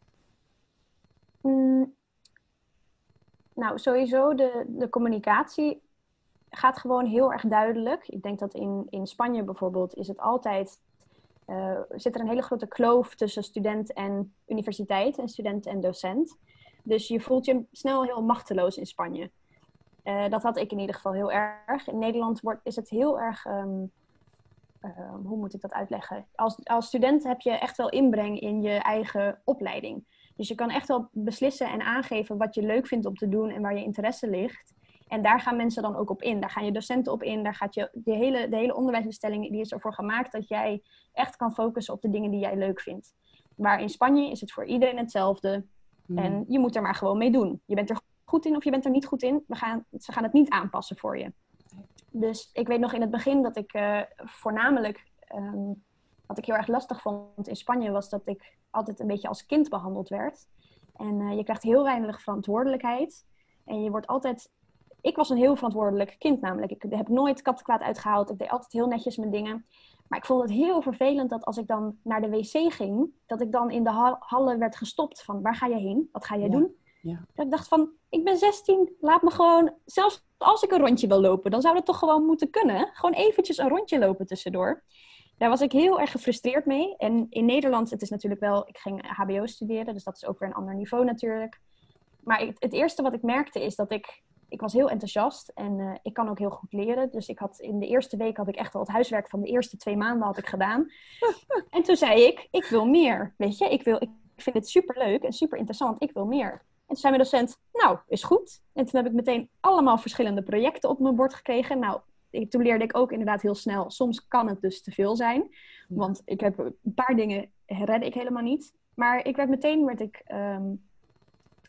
Mm, nou, sowieso de, de communicatie gaat gewoon heel erg duidelijk. Ik denk dat in, in Spanje bijvoorbeeld is het altijd... Uh, zit er een hele grote kloof tussen student en universiteit en student en docent. Dus je voelt je snel heel machteloos in Spanje. Uh, dat had ik in ieder geval heel erg. In Nederland wordt, is het heel erg. Um, uh, hoe moet ik dat uitleggen? Als, als student heb je echt wel inbreng in je eigen opleiding. Dus je kan echt wel beslissen en aangeven wat je leuk vindt om te doen en waar je interesse ligt. En daar gaan mensen dan ook op in. Daar gaan je docenten op in. Daar gaat je, de, hele, de hele onderwijsinstelling die is ervoor gemaakt dat jij echt kan focussen op de dingen die jij leuk vindt. Waar in Spanje is het voor iedereen hetzelfde. Hmm. En je moet er maar gewoon mee doen. Je bent er goed in of je bent er niet goed in. We gaan, ze gaan het niet aanpassen voor je. Dus ik weet nog in het begin dat ik uh, voornamelijk, um, wat ik heel erg lastig vond in Spanje, was dat ik altijd een beetje als kind behandeld werd. En uh, je krijgt heel weinig verantwoordelijkheid. En je wordt altijd. Ik was een heel verantwoordelijk kind namelijk. Ik heb nooit kattenkwaad uitgehaald. Ik deed altijd heel netjes mijn dingen. Maar ik vond het heel vervelend dat als ik dan naar de wc ging, dat ik dan in de hallen werd gestopt van waar ga je heen? Wat ga jij Ja. doen? Ja. Dat ik dacht van, ik ben 16, laat me gewoon, zelfs als ik een rondje wil lopen, dan zou dat toch gewoon moeten kunnen. Gewoon eventjes een rondje lopen tussendoor. Daar was ik heel erg gefrustreerd mee. En in Nederland, het is natuurlijk wel, ik ging HBO studeren, dus dat is ook weer een ander niveau natuurlijk. Maar het eerste wat ik merkte is dat ik, ik was heel enthousiast en eh, ik kan ook heel goed leren. Dus ik had in de eerste week had ik echt al het huiswerk van de eerste twee maanden had ik gedaan. en toen zei ik, ik wil meer, weet je. Ik, wil, ik vind het super leuk en super interessant, ik wil meer. En toen zei mijn docent, nou, is goed. En toen heb ik meteen allemaal verschillende projecten op mijn bord gekregen. Nou, ik- toen leerde ik ook inderdaad heel snel, soms kan het dus te veel zijn. Want ik heb een paar dingen redde ik helemaal niet. Maar ik werd meteen, werd ik, ehm,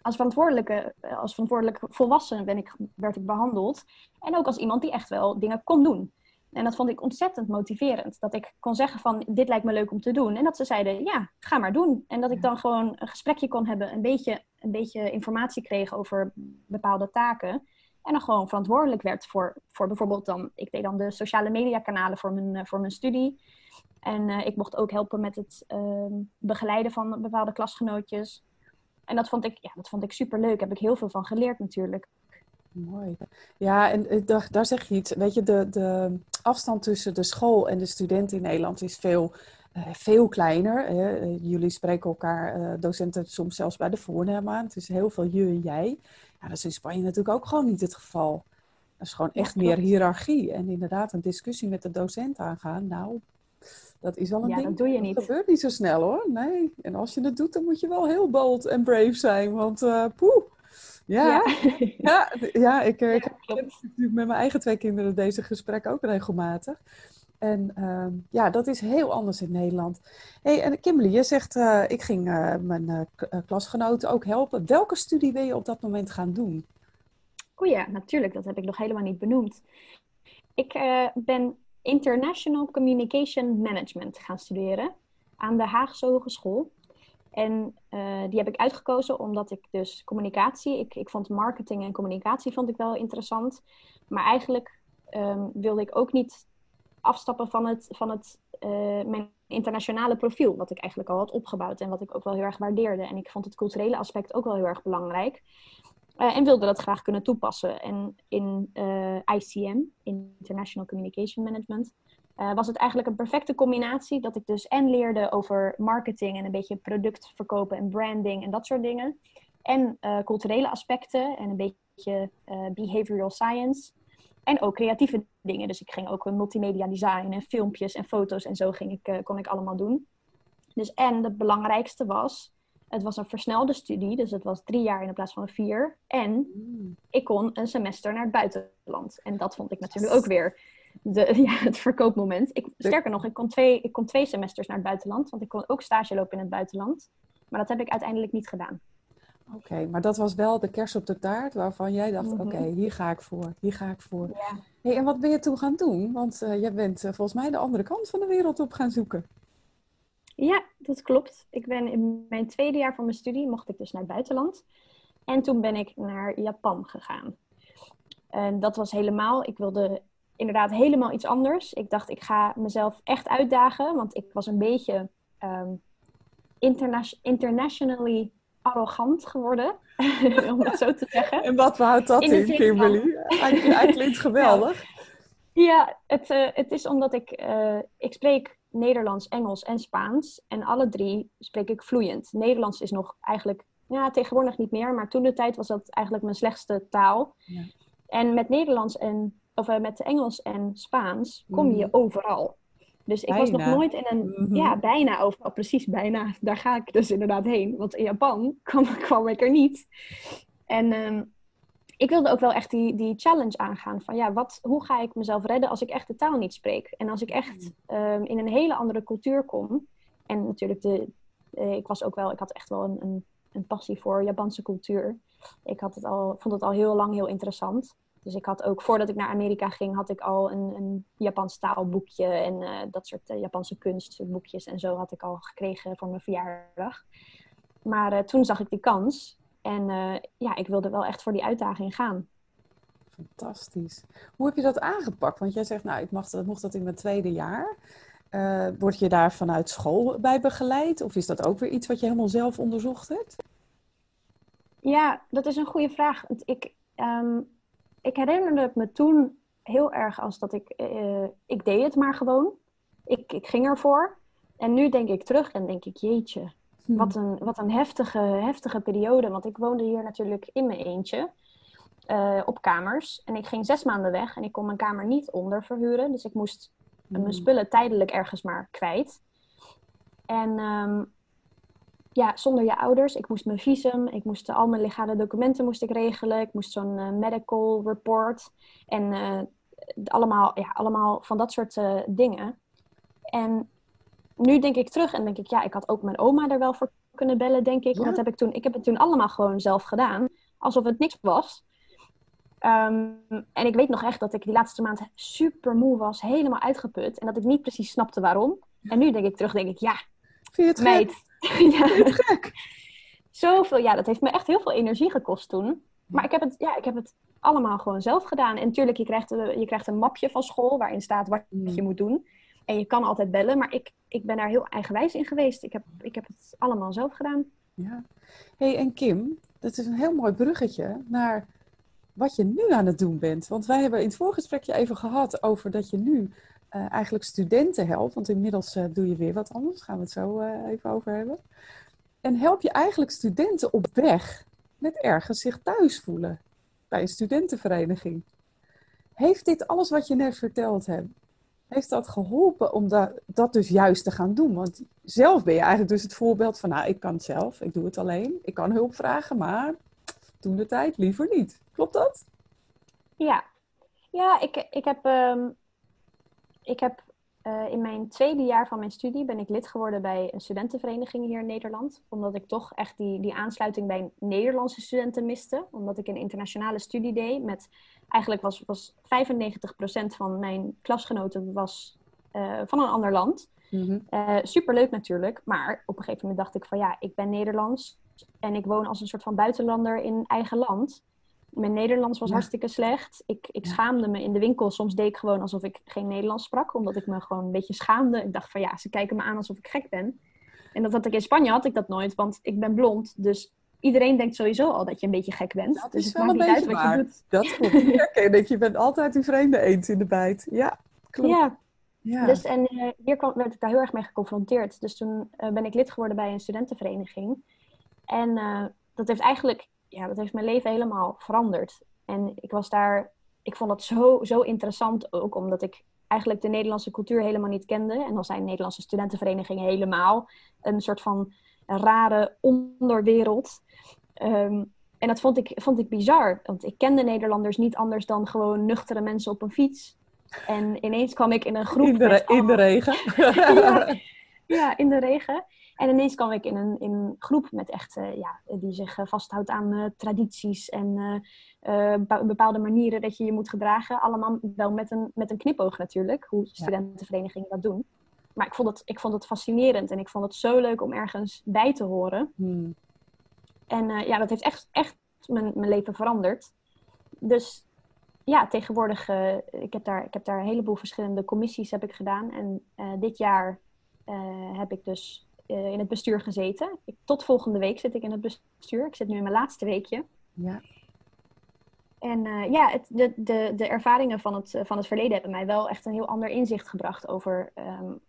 als verantwoordelijke, eh, als verantwoordelijk volwassene ben ik, werd ik behandeld. En ook als iemand die echt wel dingen kon doen. En dat vond ik ontzettend motiverend. Dat ik kon zeggen van, dit lijkt me leuk om te doen. En dat ze zeiden, ja, ga maar doen. En dat ik dan gewoon een gesprekje kon hebben, een beetje, een beetje informatie kreeg over bepaalde taken. En dan gewoon verantwoordelijk werd voor, voor bijvoorbeeld dan, ik deed dan de sociale media kanalen voor mijn, eh, voor mijn studie. En eh, ik mocht ook helpen met het ehm, begeleiden van bepaalde klasgenootjes. En dat vond ik, ja, dat vond ik super leuk. Heb ik heel veel van geleerd natuurlijk. Mooi. Ja, en eh, daar, daar zeg je iets. Weet je, de, de afstand tussen de school en de student in Nederland is veel, eh, veel kleiner. hè. Eh, jullie spreken elkaar, docenten, soms zelfs bij de voornaam aan. Het is heel veel je en jij. Ja, dat is in Spanje natuurlijk ook gewoon niet het geval. Dat is gewoon Ja, echt meer hiërarchie. En inderdaad, een discussie met de docent aangaan. Nou, dat is al een Ja, ding. dat doe je Dat niet. gebeurt niet zo snel hoor. Nee. En als je het doet, dan moet je wel heel bold en brave zijn. Want eh poeh. Ja, ja, ja, ik, eh, ik heb natuurlijk met mijn eigen twee kinderen deze gesprekken ook regelmatig. En ehm, ja, dat is heel anders in Nederland. hey, en Kimberly, je zegt, eh, ik ging mijn klasgenoten ook helpen. Welke studie wil je op dat moment gaan doen? O ja, natuurlijk. Dat heb ik nog helemaal niet benoemd. Ik ben International Communication Management gaan studeren aan de Haagse Hogeschool. En eh, die heb ik uitgekozen omdat ik dus communicatie, ik, ik vond marketing en communicatie vond ik wel interessant. Maar eigenlijk ehm, wilde ik ook niet afstappen van het, van het eh, mijn internationale profiel, wat ik eigenlijk al had opgebouwd en wat ik ook wel heel erg waardeerde. En ik vond het culturele aspect ook wel heel erg belangrijk. Eh, en wilde dat graag kunnen toepassen. En in eh, ICM, International Communication Management, eh, was het eigenlijk een perfecte combinatie. Dat ik dus en leerde over marketing en een beetje product verkopen en branding en dat soort dingen. En culturele aspecten en een beetje eh, behavioral science. En ook creatieve dingen. Dus ik ging ook multimedia design en filmpjes en foto's en zo ging ik, kon ik allemaal doen. Dus en het belangrijkste was, het was een versnelde studie, dus het was drie jaar in plaats van vier. En ik kon een semester naar het buitenland. En dat vond ik natuurlijk ook weer de, ja, het verkoopmoment. Ik, sterker nog, ik kon, twee, ik kon twee semesters naar het buitenland, want ik kon ook stage lopen in het buitenland. Maar dat heb ik uiteindelijk niet gedaan. Oké, maar dat was wel de kers op de taart waarvan jij dacht, Mhm. oké, hier ga ik voor, hier ga ik voor. Ja. Hey, en wat ben je toen gaan doen? Want eh, jij bent eh, volgens mij de andere kant van de wereld op gaan zoeken. Ja, dat klopt. Ik ben in mijn tweede jaar van mijn studie mocht ik dus naar het buitenland. En toen ben ik naar Japan gegaan. En dat was helemaal, ik wilde inderdaad helemaal iets anders. Ik dacht, ik ga mezelf echt uitdagen, want ik was een beetje ehm, interna- internationally arrogant geworden, om het zo te zeggen. En wat houdt dat In Kimberly? Hij, klinkt geweldig. Ja, het, eh, het is omdat ik, eh, ik spreek Nederlands, Engels en Spaans. En alle drie spreek ik vloeiend. Nederlands is nog eigenlijk, ja, tegenwoordig niet meer. Maar toen de tijd was dat eigenlijk mijn slechtste taal. Ja. En met Nederlands en, of eh, met Engels en Spaans kom je Mhm. overal. Dus ik was nog nooit in een, Mhm. ja, bijna overal, precies bijna. Daar ga ik dus inderdaad heen. Want in Japan kwam, kwam ik er niet. En ehm, ik wilde ook wel echt die, die challenge aangaan van ja, wat, hoe ga ik mezelf redden als ik echt de taal niet spreek? En als ik echt ehm, in een hele andere cultuur kom en natuurlijk de, ik was ook wel, ik had echt wel een, een, een passie voor Japanse cultuur. Ik had het al, vond het al heel lang heel interessant. Dus ik had ook, voordat ik naar Amerika ging, had ik al een, een Japans taalboekje en uh, dat soort uh, Japanse kunstboekjes en zo had ik al gekregen voor mijn verjaardag. Maar toen zag ik die kans en ja, ik wilde wel echt voor die uitdaging gaan. Fantastisch. Hoe heb je dat aangepakt? Want jij zegt, nou, ik mag dat, mocht dat in mijn tweede jaar. word je daar vanuit school bij begeleid? Of is dat ook weer iets wat je helemaal zelf onderzocht hebt? Ja, dat is een goede vraag. Ik, um, ik herinnerde me toen heel erg als dat ik, uh, ik deed het maar gewoon. Ik, ik ging ervoor. En nu denk ik terug en denk ik, jeetje. Wat een, wat een heftige, heftige periode. Want ik woonde hier natuurlijk in mijn eentje. Uh, op kamers. En ik ging zes maanden weg en ik kon mijn kamer niet onderverhuren. Dus ik moest hmm. mijn spullen tijdelijk ergens maar kwijt. En um, ja, zonder je ouders. Ik moest mijn visum, ik moest al mijn legale documenten moest ik regelen. Ik moest zo'n uh, medical report en uh, allemaal, ja, allemaal van dat soort dingen. En nu denk ik terug en denk ik, ja, ik had ook mijn oma er wel voor kunnen bellen, denk ik. Ja. Dat heb ik toen, ik heb het toen allemaal gewoon zelf gedaan, alsof het niks was. Um, en ik weet nog echt dat ik die laatste maand super moe was, helemaal uitgeput. En dat ik niet precies snapte waarom. En nu denk ik terug, denk ik, ja, Vind je het meid, ja. gek? Zoveel, ja, dat heeft me echt heel veel energie gekost toen. Maar ik heb het, ja, ik heb het allemaal gewoon zelf gedaan. En natuurlijk, je krijgt, je krijgt een mapje van school waarin staat wat mm. je moet doen. En je kan altijd bellen, maar ik, ik ben daar heel eigenwijs in geweest. Ik heb, ik heb het allemaal zelf gedaan. Ja. hey, en Kim, dat is een heel mooi bruggetje naar wat je nu aan het doen bent. Want wij hebben in het voorgesprekje even gehad over dat je nu uh, eigenlijk studenten helpt. Want inmiddels uh, doe je weer wat anders. Gaan we het zo uh, even over hebben. En help je eigenlijk studenten op weg met ergens zich thuis voelen bij een studentenvereniging. Heeft dit alles wat je net verteld hebt, heeft dat geholpen om dat, dat dus juist te gaan doen? Want zelf ben je eigenlijk dus het voorbeeld van, nou, ik kan het zelf, ik doe het alleen. Ik kan hulp vragen, maar toen de tijd liever niet. Klopt dat? Ja, ja ik, ik heb um ik heb uh, in mijn tweede jaar van mijn studie ben ik lid geworden bij een studentenvereniging hier in Nederland. Omdat ik toch echt die, die aansluiting bij Nederlandse studenten miste. Omdat ik een internationale studie deed. Met, eigenlijk was, was 95% van mijn klasgenoten was, uh, van een ander land. Mm -hmm. uh, superleuk natuurlijk. Maar op een gegeven moment dacht ik van ja, ik ben Nederlands. En ik woon als een soort van buitenlander in eigen land. Mijn Nederlands was hartstikke slecht. Ik, ik schaamde me in de winkel. Soms deed ik gewoon alsof ik geen Nederlands sprak, omdat ik me gewoon een beetje schaamde. Ik dacht van ja, ze kijken me aan alsof ik gek ben. En dat had ik in Spanje had ik dat nooit, want ik ben blond. Dus iedereen denkt sowieso al dat je een beetje gek bent. Dat dus is wel een beetje wat waar. je doet. Dat klopt. dat je bent altijd die vreemde eens in de bijt. Ja, klopt. Ja. ja. Dus en uh, hier kwam, werd ik daar heel erg mee geconfronteerd. Dus toen uh, ben ik lid geworden bij een studentenvereniging. En uh, dat heeft eigenlijk ja, dat heeft mijn leven helemaal veranderd. En ik was daar, ik vond dat zo, zo interessant ook, omdat ik eigenlijk de Nederlandse cultuur helemaal niet kende. En dan zijn Nederlandse studentenverenigingen helemaal een soort van rare onderwereld. Um, en dat vond ik, vond ik bizar, want ik kende Nederlanders niet anders dan gewoon nuchtere mensen op een fiets. En ineens kwam ik in een groep. In de, in de regen. ja, ja, in de regen. En ineens kwam ik in een, in groep met echt, uh, ja, die zich uh, vasthoudt aan uh, tradities en bepaalde manieren dat je je moet gedragen. Allemaal wel met een, met een knipoog natuurlijk, hoe studentenverenigingen dat doen. Maar ik vond, het, ik vond het fascinerend en ik vond het zo leuk om ergens bij te horen. Hmm. En ja, dat heeft echt, echt mijn, mijn leven veranderd. Dus ja, tegenwoordig, ik, heb daar, ik heb daar een heleboel verschillende commissies heb ik gedaan. En dit jaar heb ik dus uh, in het bestuur gezeten. Ik, tot volgende week zit ik in het bestuur. Ik zit nu in mijn laatste weekje. Ja. En uh, ja, het, de, de, de ervaringen van het, van het verleden hebben mij wel echt een heel ander inzicht gebracht over, um,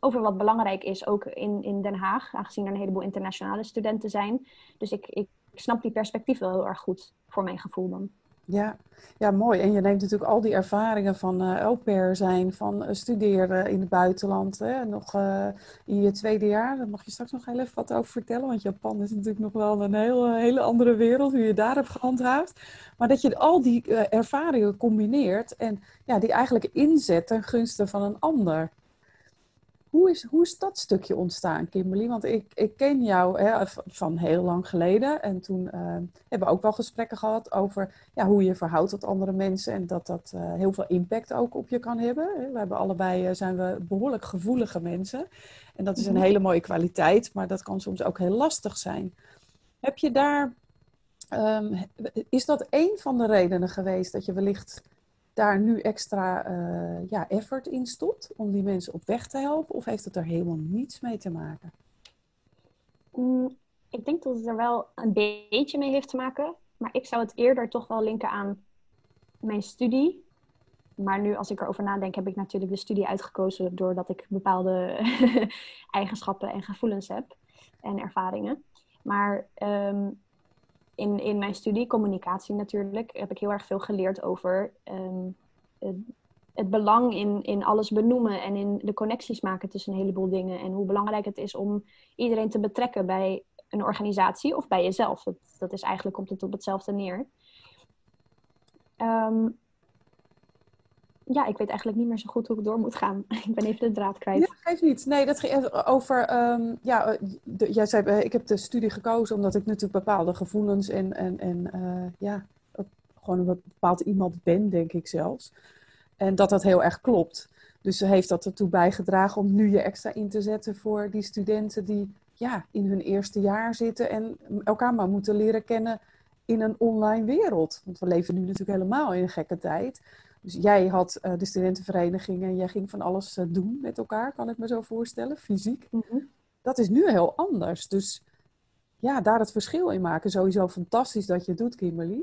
over wat belangrijk is, ook in, in Den Haag, aangezien er een heleboel internationale studenten zijn. Dus ik, ik snap die perspectief wel heel erg goed, voor mijn gevoel dan. Ja, ja, mooi. En je neemt natuurlijk al die ervaringen van uh, au pair zijn, van uh, studeren in het buitenland. Hè? Nog uh, in je tweede jaar, daar mag je straks nog heel even wat over vertellen. Want Japan is natuurlijk nog wel een heel, hele andere wereld, hoe je daar hebt gehandhaafd. Maar dat je al die ervaringen combineert en ja, die eigenlijk inzet ten gunste van een ander. Hoe is, hoe is dat stukje ontstaan, Kimberly? Want ik, ik ken jou hè, van heel lang geleden. En toen uh, hebben we ook wel gesprekken gehad over ja, hoe je verhoudt tot andere mensen. En dat dat uh, heel veel impact ook op je kan hebben. We hebben allebei uh, zijn we behoorlijk gevoelige mensen. En dat is een mhm. hele mooie kwaliteit, maar dat kan soms ook heel lastig zijn. Heb je daar, um, is dat een van de redenen geweest dat je wellicht daar nu extra uh, ja, effort in stopt om die mensen op weg te helpen? Of heeft het er helemaal niets mee te maken? Mm, ik denk dat het er wel een beetje mee heeft te maken. Maar ik zou het eerder toch wel linken aan mijn studie. Maar nu, als ik erover nadenk, heb ik natuurlijk de studie uitgekozen doordat ik bepaalde eigenschappen en gevoelens heb en ervaringen. Maar um, in, in mijn studie, communicatie natuurlijk, heb ik heel erg veel geleerd over ehm, het, belang in, in alles benoemen en in de connecties maken tussen een heleboel dingen. En hoe belangrijk het is om iedereen te betrekken bij een organisatie of bij jezelf. Dat, dat is eigenlijk, komt het op hetzelfde neer. Um, ja, ik weet eigenlijk niet meer zo goed hoe ik door moet gaan. ik ben even de draad kwijt. Ja, geeft niet. Nee, dat ging over. Um, ja, eh, jij zei, eh, ik heb de studie gekozen omdat ik natuurlijk bepaalde gevoelens en, en, en uh, ja, gewoon een bepaald iemand ben, denk ik zelfs. En dat dat heel erg klopt. Dus heeft dat ertoe bijgedragen om nu je extra in te zetten voor die studenten die ja, in hun eerste jaar zitten en elkaar maar moeten leren kennen in een online wereld. Want we leven nu natuurlijk helemaal in een gekke tijd. Dus jij had uh, de studentenvereniging en jij ging van alles uh, doen met elkaar, kan ik me zo voorstellen, fysiek. Mhm. Dat is nu heel anders. Dus ja, daar het verschil in maken. Sowieso fantastisch dat je het doet, Kimberly.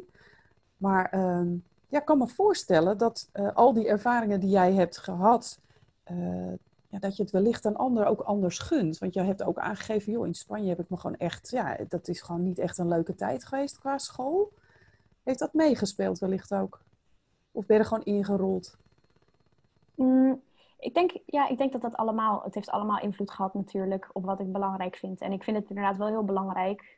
Maar uh, ja, ik kan me voorstellen dat uh, al die ervaringen die jij hebt gehad, ja, dat je het wellicht aan anderen ook anders gunt. Want jij hebt ook aangegeven, joh, in Spanje heb ik me gewoon echt, ja, dat is gewoon niet echt een leuke tijd geweest qua school. Heeft dat meegespeeld wellicht ook? Of ben je er gewoon ingerold? Mm, ik, denk, ja, ik denk dat dat allemaal, het heeft allemaal invloed gehad natuurlijk op wat ik belangrijk vind. En ik vind het inderdaad wel heel belangrijk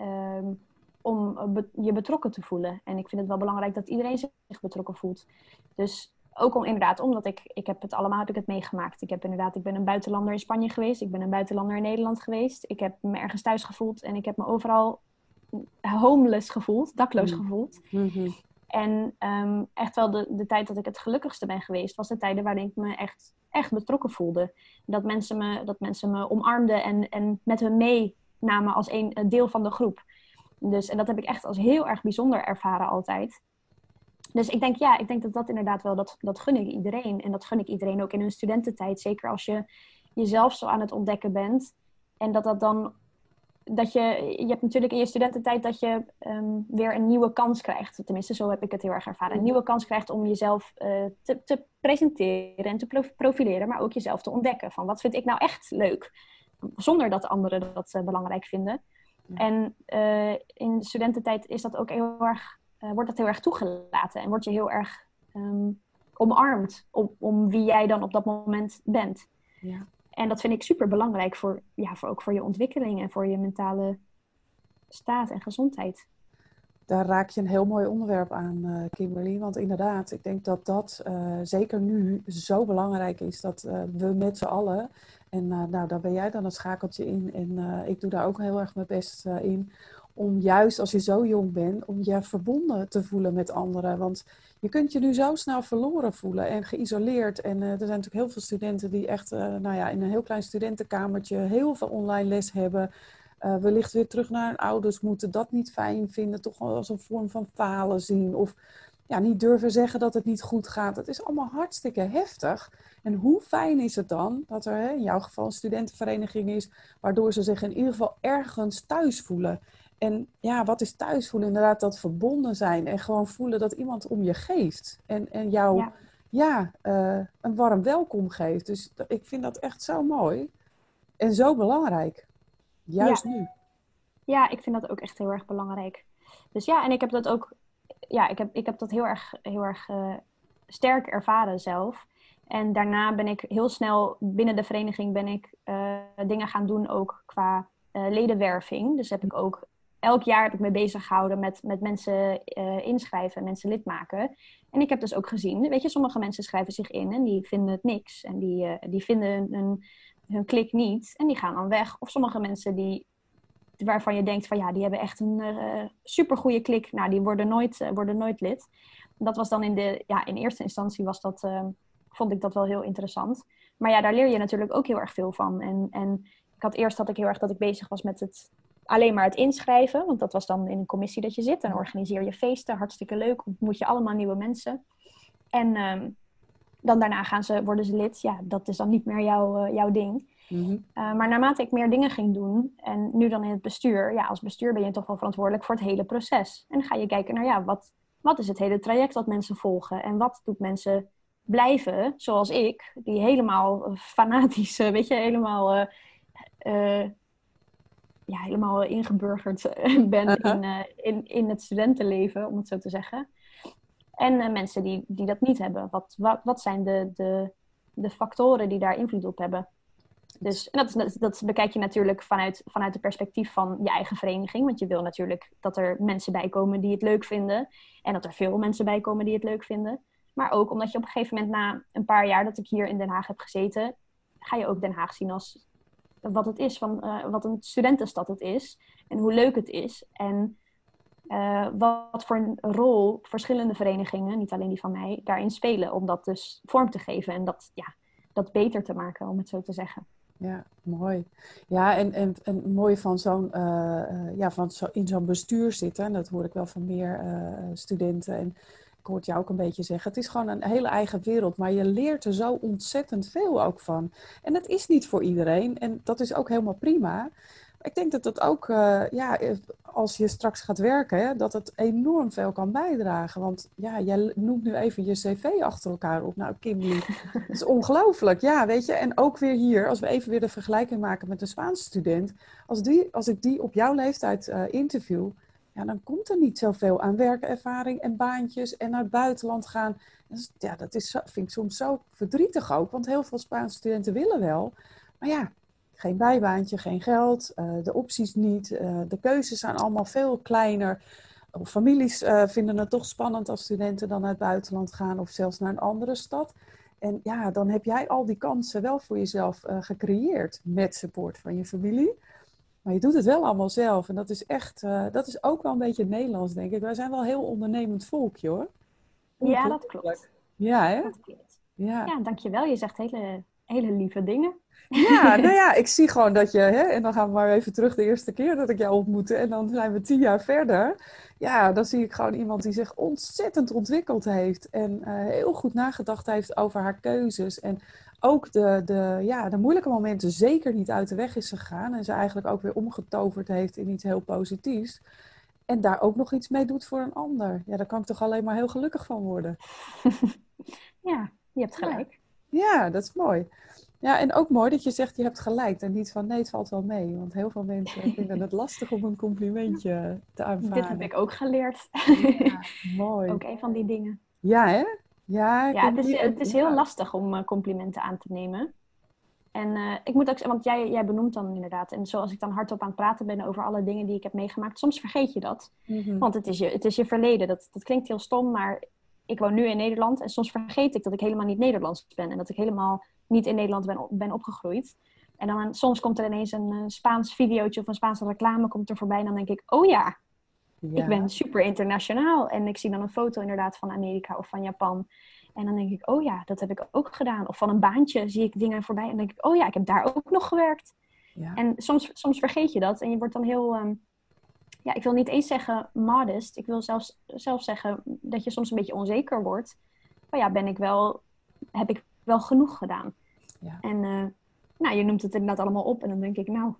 um, om je betrokken te voelen. En ik vind het wel belangrijk dat iedereen zich betrokken voelt. Dus ook om inderdaad, omdat ik, ik heb het allemaal heb ik het meegemaakt. Ik heb inderdaad, ik ben een buitenlander in Spanje geweest. Ik ben een buitenlander in Nederland geweest. Ik heb me ergens thuis gevoeld en ik heb me overal homeless gevoeld, dakloos mm. gevoeld. Mm en um, echt wel de, de tijd dat ik het gelukkigste ben geweest, was de tijden waarin ik me echt, echt betrokken voelde. Dat mensen me, dat mensen me omarmden en, en met hun meenamen als een, deel van de groep. Dus, en dat heb ik echt als heel erg bijzonder ervaren altijd. Dus ik denk, ja, ik denk dat dat inderdaad wel, dat, dat gun ik iedereen. En dat gun ik iedereen ook in hun studententijd. Zeker als je jezelf zo aan het ontdekken bent. En dat dat dan dat je, je hebt natuurlijk in je studententijd dat je um, weer een nieuwe kans krijgt. Tenminste, zo heb ik het heel erg ervaren. Een nieuwe kans krijgt om jezelf uh, te, te, presenteren en te profileren, maar ook jezelf te ontdekken. Van wat vind ik nou echt leuk? Zonder dat anderen dat uh, belangrijk vinden. En uh, in studententijd is dat ook heel erg, wordt dat heel erg toegelaten en word je heel erg um, omarmd om, om wie jij dan op dat moment bent. Ja. En dat vind ik super belangrijk voor, ja, voor ook voor je ontwikkeling en voor je mentale staat en gezondheid. Daar raak je een heel mooi onderwerp aan, uh, Kimberly. Want inderdaad, ik denk dat dat uh, zeker nu zo belangrijk is dat uh, we met z'n allen, en nou, daar ben jij dan het schakeltje in, en ik doe daar ook heel erg mijn best in, om juist als je zo jong bent, om je verbonden te voelen met anderen. Want je kunt je nu zo snel verloren voelen en geïsoleerd. En uh, er zijn natuurlijk heel veel studenten die echt uh, nou ja, in een heel klein studentenkamertje heel veel online les hebben. Uh, wellicht weer terug naar hun ouders moeten, dat niet fijn vinden, toch als een vorm van falen zien. Of ja, niet durven zeggen dat het niet goed gaat. Het is allemaal hartstikke heftig. En hoe fijn is het dan dat er in jouw geval een studentenvereniging is, waardoor ze zich in ieder geval ergens thuis voelen. En ja, wat is thuis voelen? Inderdaad, dat verbonden zijn en gewoon voelen dat iemand om je geeft. En, en jou ja. ja uh, een warm welkom geeft. Dus ik vind dat echt zo mooi en zo belangrijk. Juist ja. nu. Ja, ik vind dat ook echt heel erg belangrijk. Dus ja, en ik heb dat ook, ja, ik heb, ik heb dat heel erg, heel erg uh, sterk ervaren zelf. En daarna ben ik heel snel binnen de vereniging ben ik uh, dingen gaan doen ook qua ledenwerving. Dus heb ik ook elk jaar heb ik me bezig gehouden met, met mensen uh, inschrijven, mensen lid maken. En ik heb dus ook gezien, weet je, sommige mensen schrijven zich in en die vinden het niks. En die, uh, die vinden hun, hun klik niet en die gaan dan weg. Of sommige mensen die, waarvan je denkt van ja, die hebben echt een uh, supergoeie klik. Nou, die worden nooit, worden nooit lid. Dat was dan in de, ja, in eerste instantie was dat, vond ik dat wel heel interessant. Maar ja, daar leer je natuurlijk ook heel erg veel van. En, en ik had eerst dat ik heel erg dat ik bezig was met het alleen maar het inschrijven. Want dat was dan in een commissie dat je zit. En organiseer je feesten. Hartstikke leuk. Ontmoet je allemaal nieuwe mensen. En um, dan daarna gaan ze, worden ze lid. Ja, dat is dan niet meer jouw, uh, jouw ding. Mm -hmm. uh, maar naarmate ik meer dingen ging doen. En nu dan in het bestuur. Ja, als bestuur ben je toch wel verantwoordelijk voor het hele proces. En dan ga je kijken naar ja, wat, wat is het hele traject dat mensen volgen. En wat doet mensen blijven, zoals ik. Die helemaal fanatisch, weet je, helemaal... Uh, ja, helemaal ingeburgerd ben uh -huh. in, uh, in, in het studentenleven, om het zo te zeggen. En uh, mensen die, die dat niet hebben. Wat, wat, wat zijn de, de, de factoren die daar invloed op hebben? Dus en dat, dat, dat bekijk je natuurlijk vanuit, vanuit het perspectief van je eigen vereniging. Want je wil natuurlijk dat er mensen bij komen die het leuk vinden. En dat er veel mensen bij komen die het leuk vinden. Maar ook omdat je op een gegeven moment na een paar jaar dat ik hier in Den Haag heb gezeten, ga je ook Den Haag zien als wat het is, van, uh, wat een studentenstad het is en hoe leuk het is. En uh, wat voor een rol verschillende verenigingen, niet alleen die van mij, daarin spelen om dat dus vorm te geven en dat, ja, dat beter te maken, om het zo te zeggen. Ja, mooi. Ja, en, en, en mooi van zo'n, uh, ja, van zo, in zo'n bestuur zitten, en dat hoor ik wel van meer studenten. En ik hoor het jou ook een beetje zeggen. Het is gewoon een hele eigen wereld, maar je leert er zo ontzettend veel ook van. En het is niet voor iedereen en dat is ook helemaal prima. Ik denk dat dat ook, uh, ja, als je straks gaat werken, hè, dat het enorm veel kan bijdragen. Want ja, jij noemt nu even je cv achter elkaar op. Nou, Kimberly, dat is ongelooflijk. Ja, weet je. En ook weer hier, als we even weer de vergelijking maken met een Spaanse student. Als, die, als ik die op jouw leeftijd uh, interview, ja, dan komt er niet zoveel aan werkervaring en baantjes en naar het buitenland gaan. Ja, dat is, vind ik soms zo verdrietig ook, want heel veel Spaanse studenten willen wel. Maar ja, geen bijbaantje, geen geld, uh, de opties niet, uh, de keuzes zijn allemaal veel kleiner. Families uh, vinden het toch spannend als studenten dan naar het buitenland gaan of zelfs naar een andere stad. En ja, dan heb jij al die kansen wel voor jezelf gecreëerd met support van je familie. Maar je doet het wel allemaal zelf. En dat is echt, uh, dat is ook wel een beetje Nederlands, denk ik. Wij zijn wel een heel ondernemend volkje, hoor. Ja, dat klopt. Ja, hè? Dat klopt. Ja. ja, dankjewel. Je zegt hele, hele lieve dingen. Ja, nou ja, ik zie gewoon dat je, hè, en dan gaan we maar even terug de eerste keer dat ik jou ontmoette. En dan zijn we tien jaar verder. Ja, dan zie ik gewoon iemand die zich ontzettend ontwikkeld heeft. En uh, heel goed nagedacht heeft over haar keuzes. En ook de, de, ja, de moeilijke momenten zeker niet uit de weg is gegaan. En ze eigenlijk ook weer omgetoverd heeft in iets heel positiefs. En daar ook nog iets mee doet voor een ander. Ja, daar kan ik toch alleen maar heel gelukkig van worden. ja, je hebt gelijk. Ja, ja, dat is mooi. Ja, en ook mooi dat je zegt je hebt gelijk. En niet van nee, het valt wel mee. Want heel veel mensen vinden het lastig om een complimentje te aanvaarden. Dit heb ik ook geleerd. Ja, mooi. ook een van die dingen. Ja, hè? Ja, ja het is, het is heel lastig om uh, complimenten aan te nemen. En uh, ik moet ook zeggen, want jij, jij benoemt dan inderdaad. En zoals ik dan hardop aan het praten ben over alle dingen die ik heb meegemaakt, soms vergeet je dat. Mm -hmm. Want het is, je, het is je verleden. Dat, dat klinkt heel stom, maar ik woon nu in Nederland. En soms vergeet ik dat ik helemaal niet Nederlands ben. En dat ik helemaal niet in Nederland ben, ben opgegroeid. En dan soms komt er ineens een, een Spaans videootje of een Spaanse reclame komt er voorbij. En dan denk ik, oh ja, ja. Ik ben super internationaal en ik zie dan een foto inderdaad van Amerika of van Japan. En dan denk ik, oh ja, dat heb ik ook gedaan. Of van een baantje zie ik dingen voorbij en denk ik, oh ja, ik heb daar ook nog gewerkt. Ja. En soms, soms vergeet je dat en je wordt dan heel, um, ja, ik wil niet eens zeggen modest. Ik wil zelfs, zelfs zeggen dat je soms een beetje onzeker wordt. Maar ja, ben ik wel, heb ik wel genoeg gedaan? Ja. En uh, nou, je noemt het inderdaad allemaal op en dan denk ik, nou,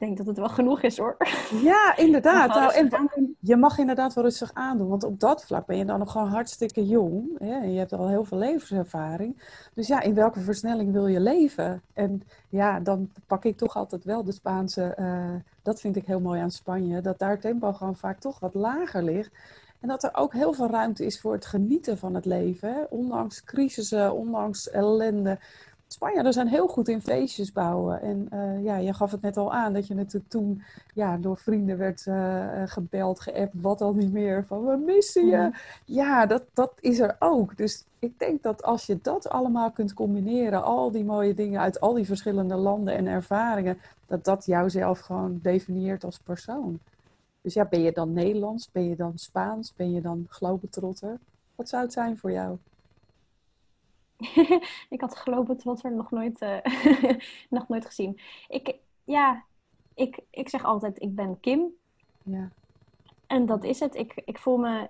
denk dat het wel genoeg is hoor. Ja, inderdaad. Nou, en je mag inderdaad wel rustig aandoen, want op dat vlak ben je dan nog gewoon hartstikke jong. Hè? En je hebt al heel veel levenservaring. Dus ja, in welke versnelling wil je leven? En ja, dan pak ik toch altijd wel de Spaanse. Uh, dat vind ik heel mooi aan Spanje, dat daar tempo gewoon vaak toch wat lager ligt. En dat er ook heel veel ruimte is voor het genieten van het leven. Hè? Ondanks crisissen, ondanks ellende Spanjaarden zijn heel goed in feestjes bouwen. En uh, ja, je gaf het net al aan dat je natuurlijk toen ja, door vrienden werd uh, gebeld, geappt, wat al niet meer. Van we missen je. Mhm. Ja, dat, dat is er ook. Dus ik denk dat als je dat allemaal kunt combineren, al die mooie dingen uit al die verschillende landen en ervaringen, dat dat jouzelf gewoon definieert als persoon. Dus ja, ben je dan Nederlands? Ben je dan Spaans? Ben je dan Globetrotter? Wat zou het zijn voor jou? ik had Globetrotter nog nooit, uh, nog nooit gezien. Ik, ja, ik, ik zeg altijd, ik ben Kim. Ja. En dat is het. Ik, ik voel me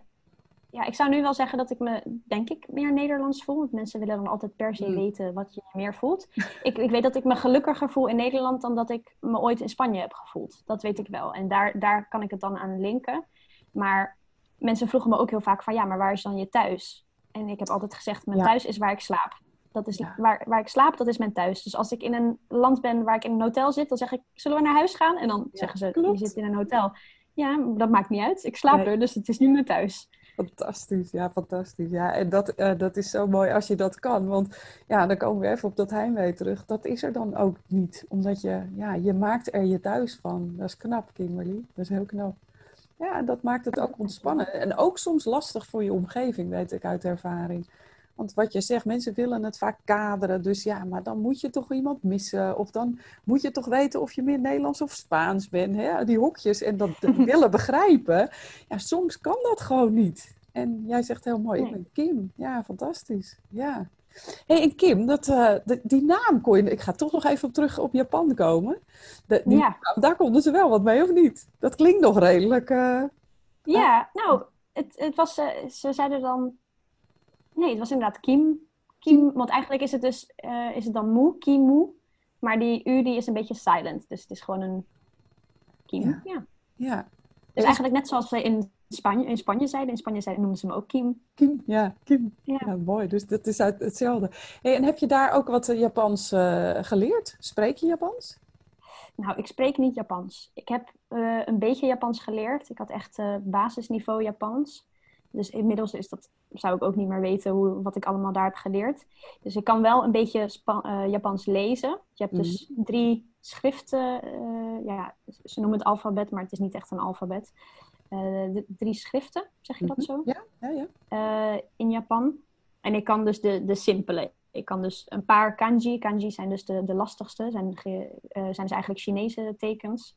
ja, ik zou nu wel zeggen dat ik me, denk ik, meer Nederlands voel. Want mensen willen dan altijd per se mm. weten wat je meer voelt. ik, ik weet dat ik me gelukkiger voel in Nederland dan dat ik me ooit in Spanje heb gevoeld. Dat weet ik wel. En daar, daar kan ik het dan aan linken. Maar mensen vroegen me ook heel vaak van, ja, maar waar is dan je thuis? En ik heb altijd gezegd, mijn thuis is waar ik slaap. Dat is waar, waar ik slaap, dat is mijn thuis. Dus als ik in een land ben waar ik in een hotel zit, dan zeg ik, zullen we naar huis gaan? En dan zeggen ze, klopt. je zit in een hotel. Ja, dat maakt niet uit. Ik slaap er, dus het is nu mijn thuis. Fantastisch, ja, fantastisch. Ja, en dat, uh, dat is zo mooi als je dat kan. Want ja, dan komen we even op dat heimwee terug. Dat is er dan ook niet. Omdat je, ja, je maakt er je thuis van. Dat is knap, Kimberly. Dat is heel knap. Ja, dat maakt het ook ontspannen. En ook soms lastig voor je omgeving, weet ik uit ervaring. Want wat je zegt, mensen willen het vaak kaderen. Dus ja, maar dan moet je toch iemand missen. Of dan moet je toch weten of je meer Nederlands of Spaans bent. Hè? Die hokjes en dat willen begrijpen. Ja, soms kan dat gewoon niet. En jij zegt heel mooi, ik ben Kim. Ja, fantastisch. Ja. Hey, en Kim, dat, uh, die naam kon je... Ik ga toch nog even op terug op Japan komen. De, die, ja. daar konden ze wel wat mee, of niet? Dat klinkt nog redelijk... Uh, ja, nou, het, het was... Uh, ze zeiden dan Nee, het was inderdaad Kim. Kim, want eigenlijk is het dus is het dan moe, Kimu. Maar die U die is een beetje silent. Dus het is gewoon een Kim. Ja. ja. ja. Dus eigenlijk net zoals ze in Spanje, in Spanje zeiden. In Spanje zeiden, noemden ze hem ook Kim. Kim, ja, Kim. Ja, mooi. Dus dat is uit hetzelfde. Hey, en heb je daar ook wat Japans uh, geleerd? Spreek je Japans? Nou, ik spreek niet Japans. Ik heb uh, een beetje Japans geleerd. Ik had echt uh, basisniveau Japans. Dus inmiddels is dat, zou ik ook niet meer weten hoe, wat ik allemaal daar heb geleerd. Dus ik kan wel een beetje uh, Japans lezen. Je hebt dus mhm. drie schriften. Ja, ze noemen het alfabet, maar het is niet echt een alfabet. Uh, drie schriften, zeg je dat mhm. zo? Ja, ja, ja. in Japan. En ik kan dus de, de simpele. Ik kan dus een paar kanji. Kanji zijn dus de, de lastigste. Zijn, zijn dus eigenlijk Chinese tekens.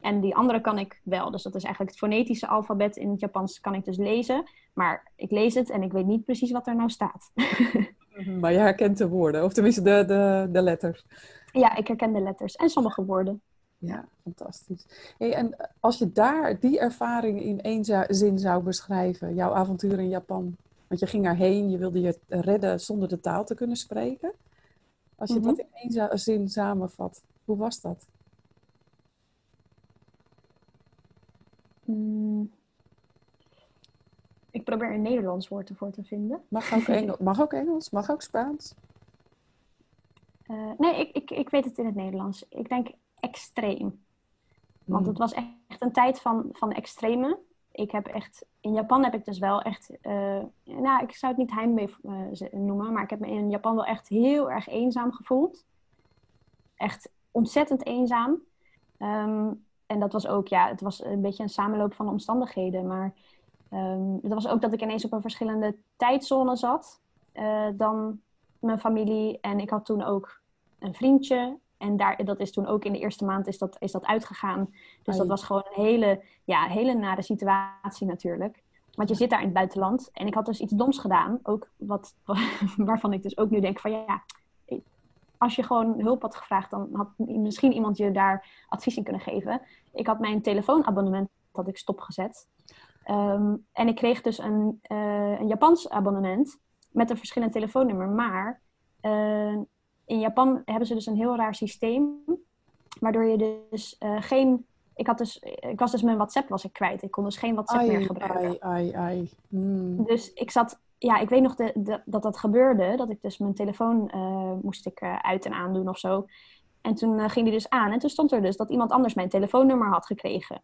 En die andere kan ik wel. Dus dat is eigenlijk het fonetische alfabet in het Japans kan ik dus lezen. Maar ik lees het en ik weet niet precies wat er nou staat. Maar je herkent de woorden, of tenminste de, de, de letters. Ja, ik herken de letters en sommige woorden. Ja, fantastisch. Hey, en als je daar die ervaring in één zin zou beschrijven, jouw avontuur in Japan. Want je ging erheen, je wilde je redden zonder de taal te kunnen spreken. Als je mhm. dat in één zin samenvat, hoe was dat? Mm. Ik probeer een Nederlands woord ervoor te vinden. Mag ook, Engels, mag ook Engels, mag ook Spaans. Uh, nee, ik, ik, ik weet het in het Nederlands. Ik denk extreem. Want mm. het was echt een tijd van, van extreme. Ik heb echt, in Japan heb ik dus wel echt, uh, nou, ik zou het niet heimwee uh, noemen, maar ik heb me in Japan wel echt heel erg eenzaam gevoeld. Echt ontzettend eenzaam. Um, en dat was ook, ja, het was een beetje een samenloop van omstandigheden. Maar um, het was ook dat ik ineens op een verschillende tijdzone zat uh, dan mijn familie. En ik had toen ook een vriendje. En daar, dat is toen ook in de eerste maand is dat, is dat uitgegaan. Dus dat was gewoon een hele, ja, hele nare situatie natuurlijk. Want je zit daar in het buitenland. En ik had dus iets doms gedaan. Ook wat, waarvan ik dus ook nu denk van ja, als je gewoon hulp had gevraagd, dan had misschien iemand je daar advies in kunnen geven. Ik had mijn telefoonabonnement had ik stopgezet. Um, en ik kreeg dus een, uh, een Japans abonnement met een verschillend telefoonnummer. Maar uh, in Japan hebben ze dus een heel raar systeem. Waardoor je dus uh, geen. Ik, had dus, ik was dus mijn WhatsApp was ik kwijt. Ik kon dus geen WhatsApp meer gebruiken. Ai, ai, ai. Hmm. Dus ik zat ja, ik weet nog de, dat dat gebeurde. Dat ik dus mijn telefoon uh, moest ik uh, uit en aandoen of zo. En toen ging die dus aan. En toen stond er dus dat iemand anders mijn telefoonnummer had gekregen.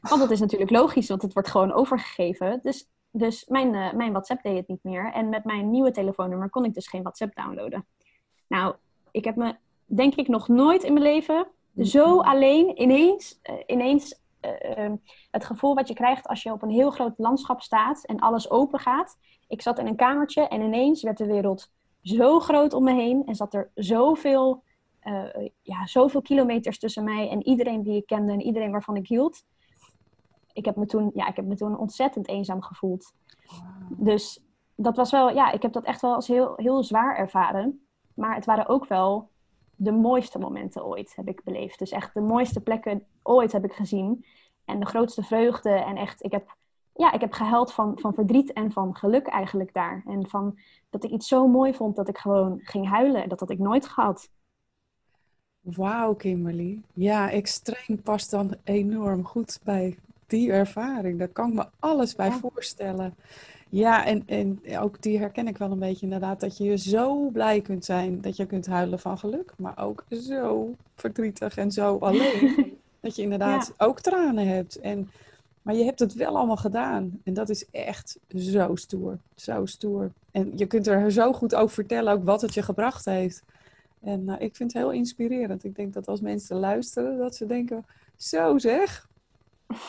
Want dat is natuurlijk logisch, want het wordt gewoon overgegeven. Dus, dus mijn, mijn WhatsApp deed het niet meer. En met mijn nieuwe telefoonnummer kon ik dus geen WhatsApp downloaden. Nou, ik heb me denk ik nog nooit in mijn leven zo alleen ineens, uh, ineens uh, het gevoel wat je krijgt als je op een heel groot landschap staat en alles open gaat. Ik zat in een kamertje en ineens werd de wereld zo groot om me heen en zat er zoveel, uh, ja, zoveel kilometers tussen mij en iedereen die ik kende en iedereen waarvan ik hield. Ik heb me toen, ja, ik heb me toen ontzettend eenzaam gevoeld. Dus dat was wel, ja, ik heb dat echt wel als heel, heel zwaar ervaren. Maar het waren ook wel de mooiste momenten ooit, heb ik beleefd. Dus echt de mooiste plekken ooit heb ik gezien. En de grootste vreugde. En echt, ik heb, ja, ik heb gehuild van, van verdriet en van geluk eigenlijk daar. En van dat ik iets zo mooi vond dat ik gewoon ging huilen. Dat had ik nooit gehad. Wauw, Kimberly. Ja, extreem past dan enorm goed bij die ervaring. Daar kan ik me alles bij voorstellen. Ja, en, en ook die herken ik wel een beetje inderdaad. Dat je je zo blij kunt zijn dat je kunt huilen van geluk. Maar ook zo verdrietig en zo alleen. dat je inderdaad ook tranen hebt. En, maar je hebt het wel allemaal gedaan. En dat is echt zo stoer. Zo stoer. En je kunt er zo goed over vertellen ook wat het je gebracht heeft. En uh, ik vind het heel inspirerend. Ik denk dat als mensen luisteren, dat ze denken, zo zeg,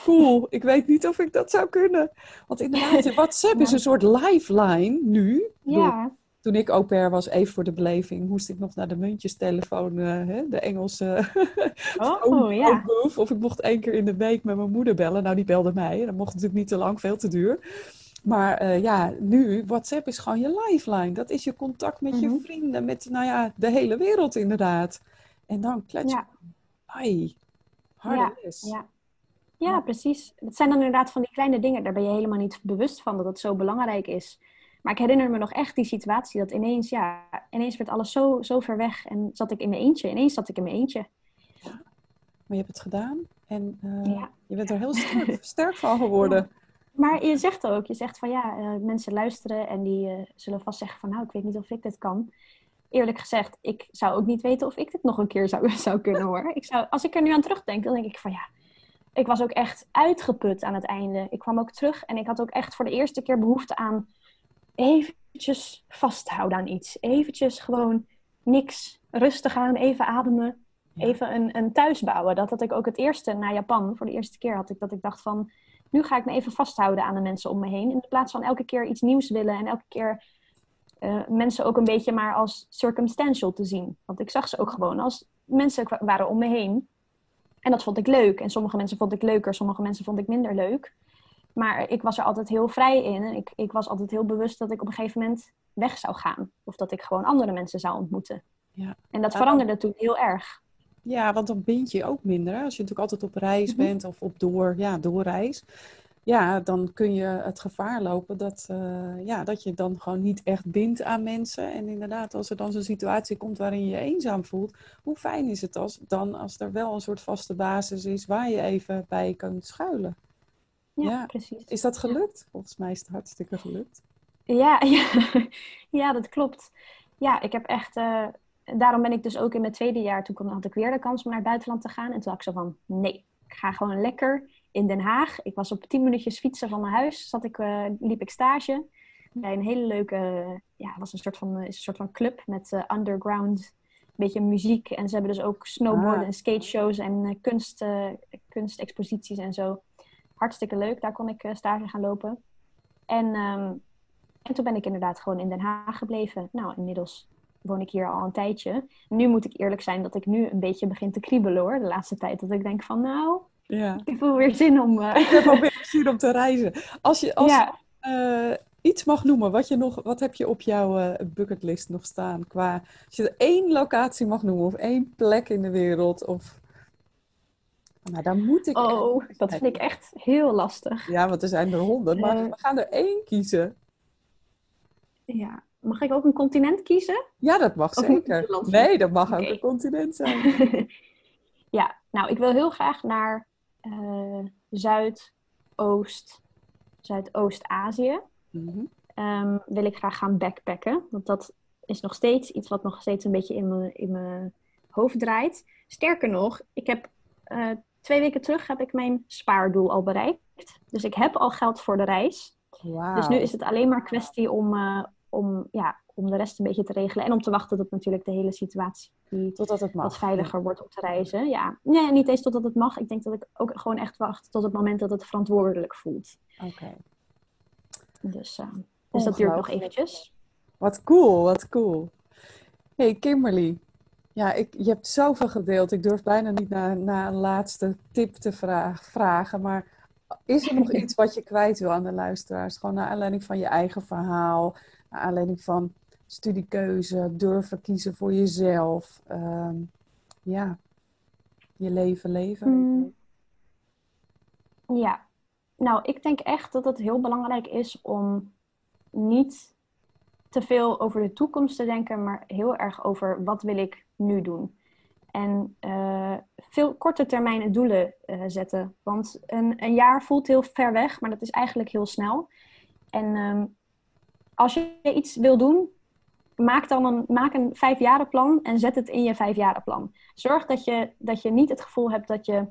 cool. Ik weet niet of ik dat zou kunnen. Want inderdaad, WhatsApp is een soort lifeline nu. Ja. Toen ik au pair was, even voor de beleving, moest ik nog naar de muntjestelefoon, uh, hè, de Engelse oh, ja. Of ik mocht één keer in de week met mijn moeder bellen. Nou, die belde mij. Dat mocht natuurlijk niet te lang, veel te duur. Maar uh, ja, nu, WhatsApp is gewoon je lifeline. Dat is je contact met je Mhm. vrienden, met nou ja, de hele wereld inderdaad. En dan klets je. Ja. Ai, harde Ja, les. Ja. Ja, precies. Het zijn dan inderdaad van die kleine dingen. Daar ben je helemaal niet bewust van dat het zo belangrijk is. Maar ik herinner me nog echt die situatie dat ineens, ja, ineens werd alles zo, zo ver weg. En zat ik in mijn eentje. Ineens zat ik in mijn eentje. Maar je hebt het gedaan en eh, Ja. je bent er heel sterk, sterk van geworden. Maar je zegt ook, je zegt van ja, eh, mensen luisteren en die eh, zullen vast zeggen van nou, ik weet niet of ik dit kan. Eerlijk gezegd, ik zou ook niet weten of ik dit nog een keer zou, zou kunnen hoor. Ik zou, als ik er nu aan terugdenk, dan denk ik van ja, ik was ook echt uitgeput aan het einde. Ik kwam ook terug en ik had ook echt voor de eerste keer behoefte aan eventjes vasthouden aan iets. Eventjes gewoon niks, rustig aan, even ademen. Even een, een thuis bouwen. Dat had ik ook het eerste na Japan. Voor de eerste keer had ik dat ik dacht van... Nu ga ik me even vasthouden aan de mensen om me heen. In plaats van elke keer iets nieuws willen. En elke keer eh, mensen ook een beetje maar als circumstantial te zien. Want ik zag ze ook gewoon als mensen waren om me heen. En dat vond ik leuk. En sommige mensen vond ik leuker. Sommige mensen vond ik minder leuk. Maar ik was er altijd heel vrij in. En ik, ik was altijd heel bewust dat ik op een gegeven moment weg zou gaan. Of dat ik gewoon andere mensen zou ontmoeten. Ja. En dat veranderde toen heel erg. Ja, want dan bind je ook minder. Hè? Als je natuurlijk altijd op reis Mhm. bent of op door, ja, doorreis. Ja, dan kun je het gevaar lopen dat, eh, ja, dat je dan gewoon niet echt bindt aan mensen. En inderdaad, als er dan zo'n situatie komt waarin je je eenzaam voelt, hoe fijn is het als, dan als er wel een soort vaste basis is waar je even bij kunt schuilen? Ja, Ja. precies. Is dat gelukt? Volgens mij is het hartstikke gelukt. Ja, ja. ja, dat klopt. Ja, ik heb echt. eh, daarom ben ik dus ook in mijn tweede jaar. Toen had ik weer de kans om naar het buitenland te gaan. En toen had ik zo van: nee, ik ga gewoon lekker in Den Haag. Ik was op tien minuutjes fietsen van mijn huis. Zat ik, eh, liep ik stage bij een hele leuke. ja, het was een soort van, is een soort van club met eh, underground. Beetje muziek. En ze hebben dus ook snowboarden Ah. en skateshows en eh, kunst, eh, kunstexposities en zo. Hartstikke leuk. Daar kon ik eh, stage gaan lopen. En ehm, en toen ben ik inderdaad gewoon in Den Haag gebleven. Nou, inmiddels woon ik hier al een tijdje. Nu moet ik eerlijk zijn dat ik nu een beetje begin te kriebelen hoor, de laatste tijd. Dat ik denk van, nou, Ja. ik voel weer zin om... eh, Ik heb wel weer zin om te reizen. Als je als, ja, eh, iets mag noemen, wat, je nog, wat heb je op jouw eh, bucketlist nog staan? Qua, als je één locatie mag noemen of één plek in de wereld. Of, nou, daar moet ik. oh, dat vind ik echt heel lastig. Ja, want er zijn er honderd, maar we gaan er één kiezen. Ja. Mag ik ook een continent kiezen? Ja, dat mag Of zeker. Nee, dat mag ook een continent zijn. ja, nou, ik wil heel graag naar eh, Zuidoost, Zuidoost-Azië. Mhm. ehm, wil ik graag gaan backpacken. Want dat is nog steeds iets wat nog steeds een beetje in mijn, in mijn hoofd draait. Sterker nog, ik heb eh, twee weken terug heb ik mijn spaardoel al bereikt. Dus ik heb al geld voor de reis. Dus nu is het alleen maar kwestie om, eh, om, ja, om de rest een beetje te regelen. En om te wachten tot natuurlijk de hele situatie totdat het mag. wat veiliger wordt om te reizen. Ja, nee, niet eens totdat het mag. Ik denk dat ik ook gewoon echt wacht tot het moment dat het verantwoordelijk voelt. Oké. Dus, uh, dus dat duurt nog eventjes. Wat cool, wat cool. Hey Kimberly, ja, ik, je hebt zoveel gedeeld. Ik durf bijna niet naar, naar een laatste tip te vraag, vragen. Maar is er nog iets wat je kwijt wil aan de luisteraars? Gewoon naar aanleiding van je eigen verhaal. Naar aanleiding van studiekeuze, durven kiezen voor jezelf. Ehm, ja, je leven leven. Mm. Ja, nou, ik denk echt dat het heel belangrijk is om niet te veel over de toekomst te denken, maar heel erg over wat wil ik nu doen. En uh, veel korte termijn doelen uh, zetten. Want een, een, jaar voelt heel ver weg, maar dat is eigenlijk heel snel. En um, als je iets wil doen, maak dan een, maak een vijfjarenplan en zet het in je vijfjarenplan. Zorg dat je, dat je niet het gevoel hebt dat je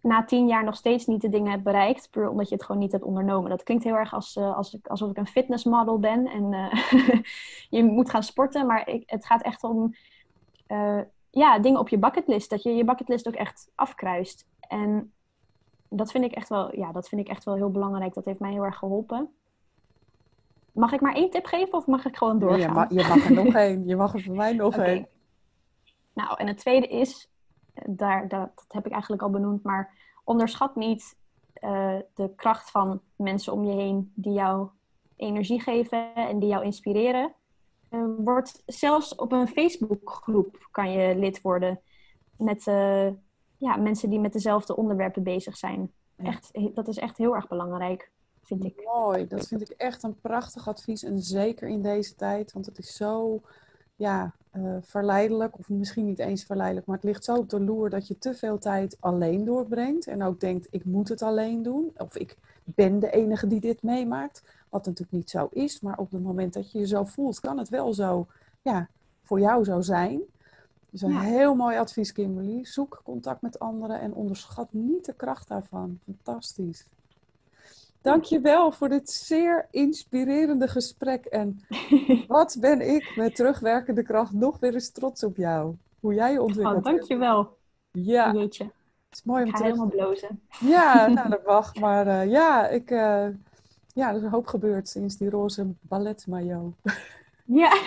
na tien jaar nog steeds niet de dingen hebt bereikt, puur omdat je het gewoon niet hebt ondernomen. Dat klinkt heel erg als, uh, als, alsof ik een fitnessmodel ben en uh, je moet gaan sporten, maar ik, het gaat echt om uh, ja, dingen op je bucketlist, dat je je bucketlist ook echt afkruist. En dat vind ik echt wel, ja, dat vind ik echt wel heel belangrijk. Dat heeft mij heel erg geholpen. Mag ik maar één tip geven of mag ik gewoon doorgaan? je, mag, je mag er nog één. Je mag er voor mij nog okay. één. Nou, en het tweede is, daar, dat, dat, heb ik eigenlijk al benoemd, maar onderschat niet uh, de kracht van mensen om je heen die jou energie geven en die jou inspireren. Uh, word zelfs op een Facebookgroep kan je lid worden met uh, ja, mensen die met dezelfde onderwerpen bezig zijn. Echt, dat is echt heel erg belangrijk vind ik. Mooi, dat vind ik echt een prachtig advies. En zeker in deze tijd, want het is zo ja, uh, verleidelijk, of misschien niet eens verleidelijk, maar het ligt zo op de loer dat je te veel tijd alleen doorbrengt. En ook denkt, ik moet het alleen doen. Of ik ben de enige die dit meemaakt. Wat natuurlijk niet zo is, maar op het moment dat je je zo voelt, kan het wel zo ja, voor jou zo zijn. Dus een ja. heel mooi advies, Kimberly. Zoek contact met anderen en onderschat niet de kracht daarvan. Fantastisch. Dankjewel voor dit zeer inspirerende gesprek. En wat ben ik met terugwerkende kracht nog weer eens trots op jou. Hoe jij je ontwikkelt. Oh, dankjewel. Ja. Jeetje. Het is mooi om ik ga terug... helemaal blozen. Ja, nou dat mag. Maar uh, ja, ik, uh, ja, er is een hoop gebeurd sinds die roze balletmaillot. Ja.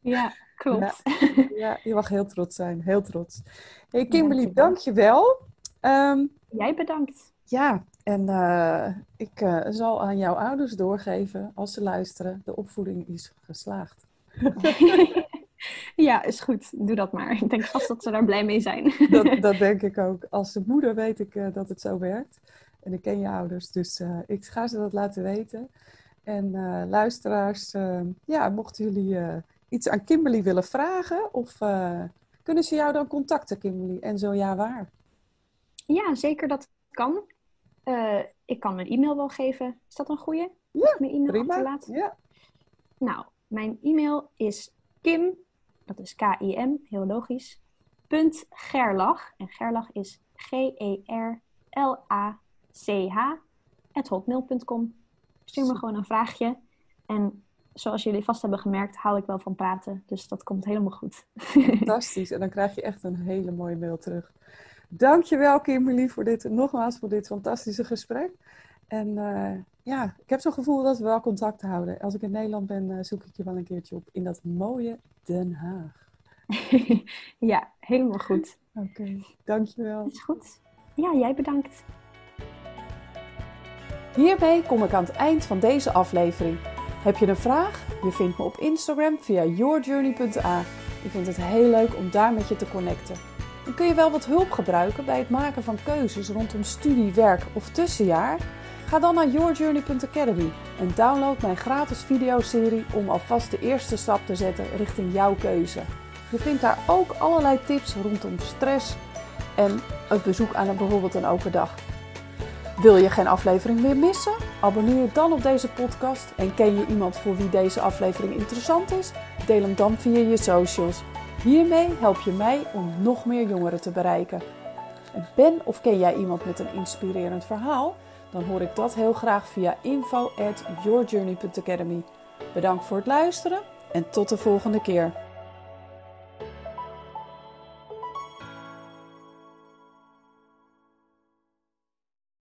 ja, klopt. Ja, ja, je mag heel trots zijn. Heel trots. Hey Kimberly, dankjewel. Um, Jij bedankt. Ja, en uh, ik uh, zal aan jouw ouders doorgeven, als ze luisteren, de opvoeding is geslaagd. ja, is goed. Doe dat maar. Ik denk vast dat ze daar blij mee zijn. dat, dat denk ik ook. Als moeder weet ik uh, dat het zo werkt. En ik ken je ouders, dus ik ga ze dat laten weten. En luisteraars, ja, mochten jullie iets aan Kimberly willen vragen, of kunnen ze jou dan contacten, Kimberly? En zo ja, waar? Ja, zeker dat kan. Uh, ik kan mijn e-mail wel geven. Is dat een goede? Ja, mijn e-mail prima. Ja. Nou, mijn e-mail is kim, dat is K-I-M, heel logisch, punt gerlach. En gerlach is G-E-R-L-A-C-H, hotmail.com. Stuur me gewoon een vraagje. En zoals jullie vast hebben gemerkt, hou ik wel van praten. Dus dat komt helemaal goed. Fantastisch. En dan krijg je echt een hele mooie mail terug. Dankjewel Kimberly voor dit, nogmaals voor dit fantastische gesprek. En uh, ja, ik heb zo'n gevoel dat we wel contact houden. Als ik in Nederland ben, uh, zoek ik je wel een keertje op in dat mooie Den Haag. ja, helemaal goed. Oké, okay, dankjewel. Is goed. Ja, jij bedankt. Hierbij kom ik aan het eind van deze aflevering. Heb je een vraag? Je vindt me op Instagram via yourjourney.a. Ik vind het heel leuk om daar met je te connecten. En kun je wel wat hulp gebruiken bij het maken van keuzes rondom studie, werk of tussenjaar? Ga dan naar yourjourney.academy en download mijn gratis videoserie om alvast de eerste stap te zetten richting jouw keuze. Je vindt daar ook allerlei tips rondom stress en het bezoek aan een, bijvoorbeeld een open dag. Wil je geen aflevering meer missen? Abonneer je dan op deze podcast en ken je iemand voor wie deze aflevering interessant is? Deel hem dan via je socials. Hiermee help je mij om nog meer jongeren te bereiken. En ben of ken jij iemand met een inspirerend verhaal? Dan hoor ik dat heel graag via info at yourjourney.academy. Bedankt voor het luisteren en tot de volgende keer.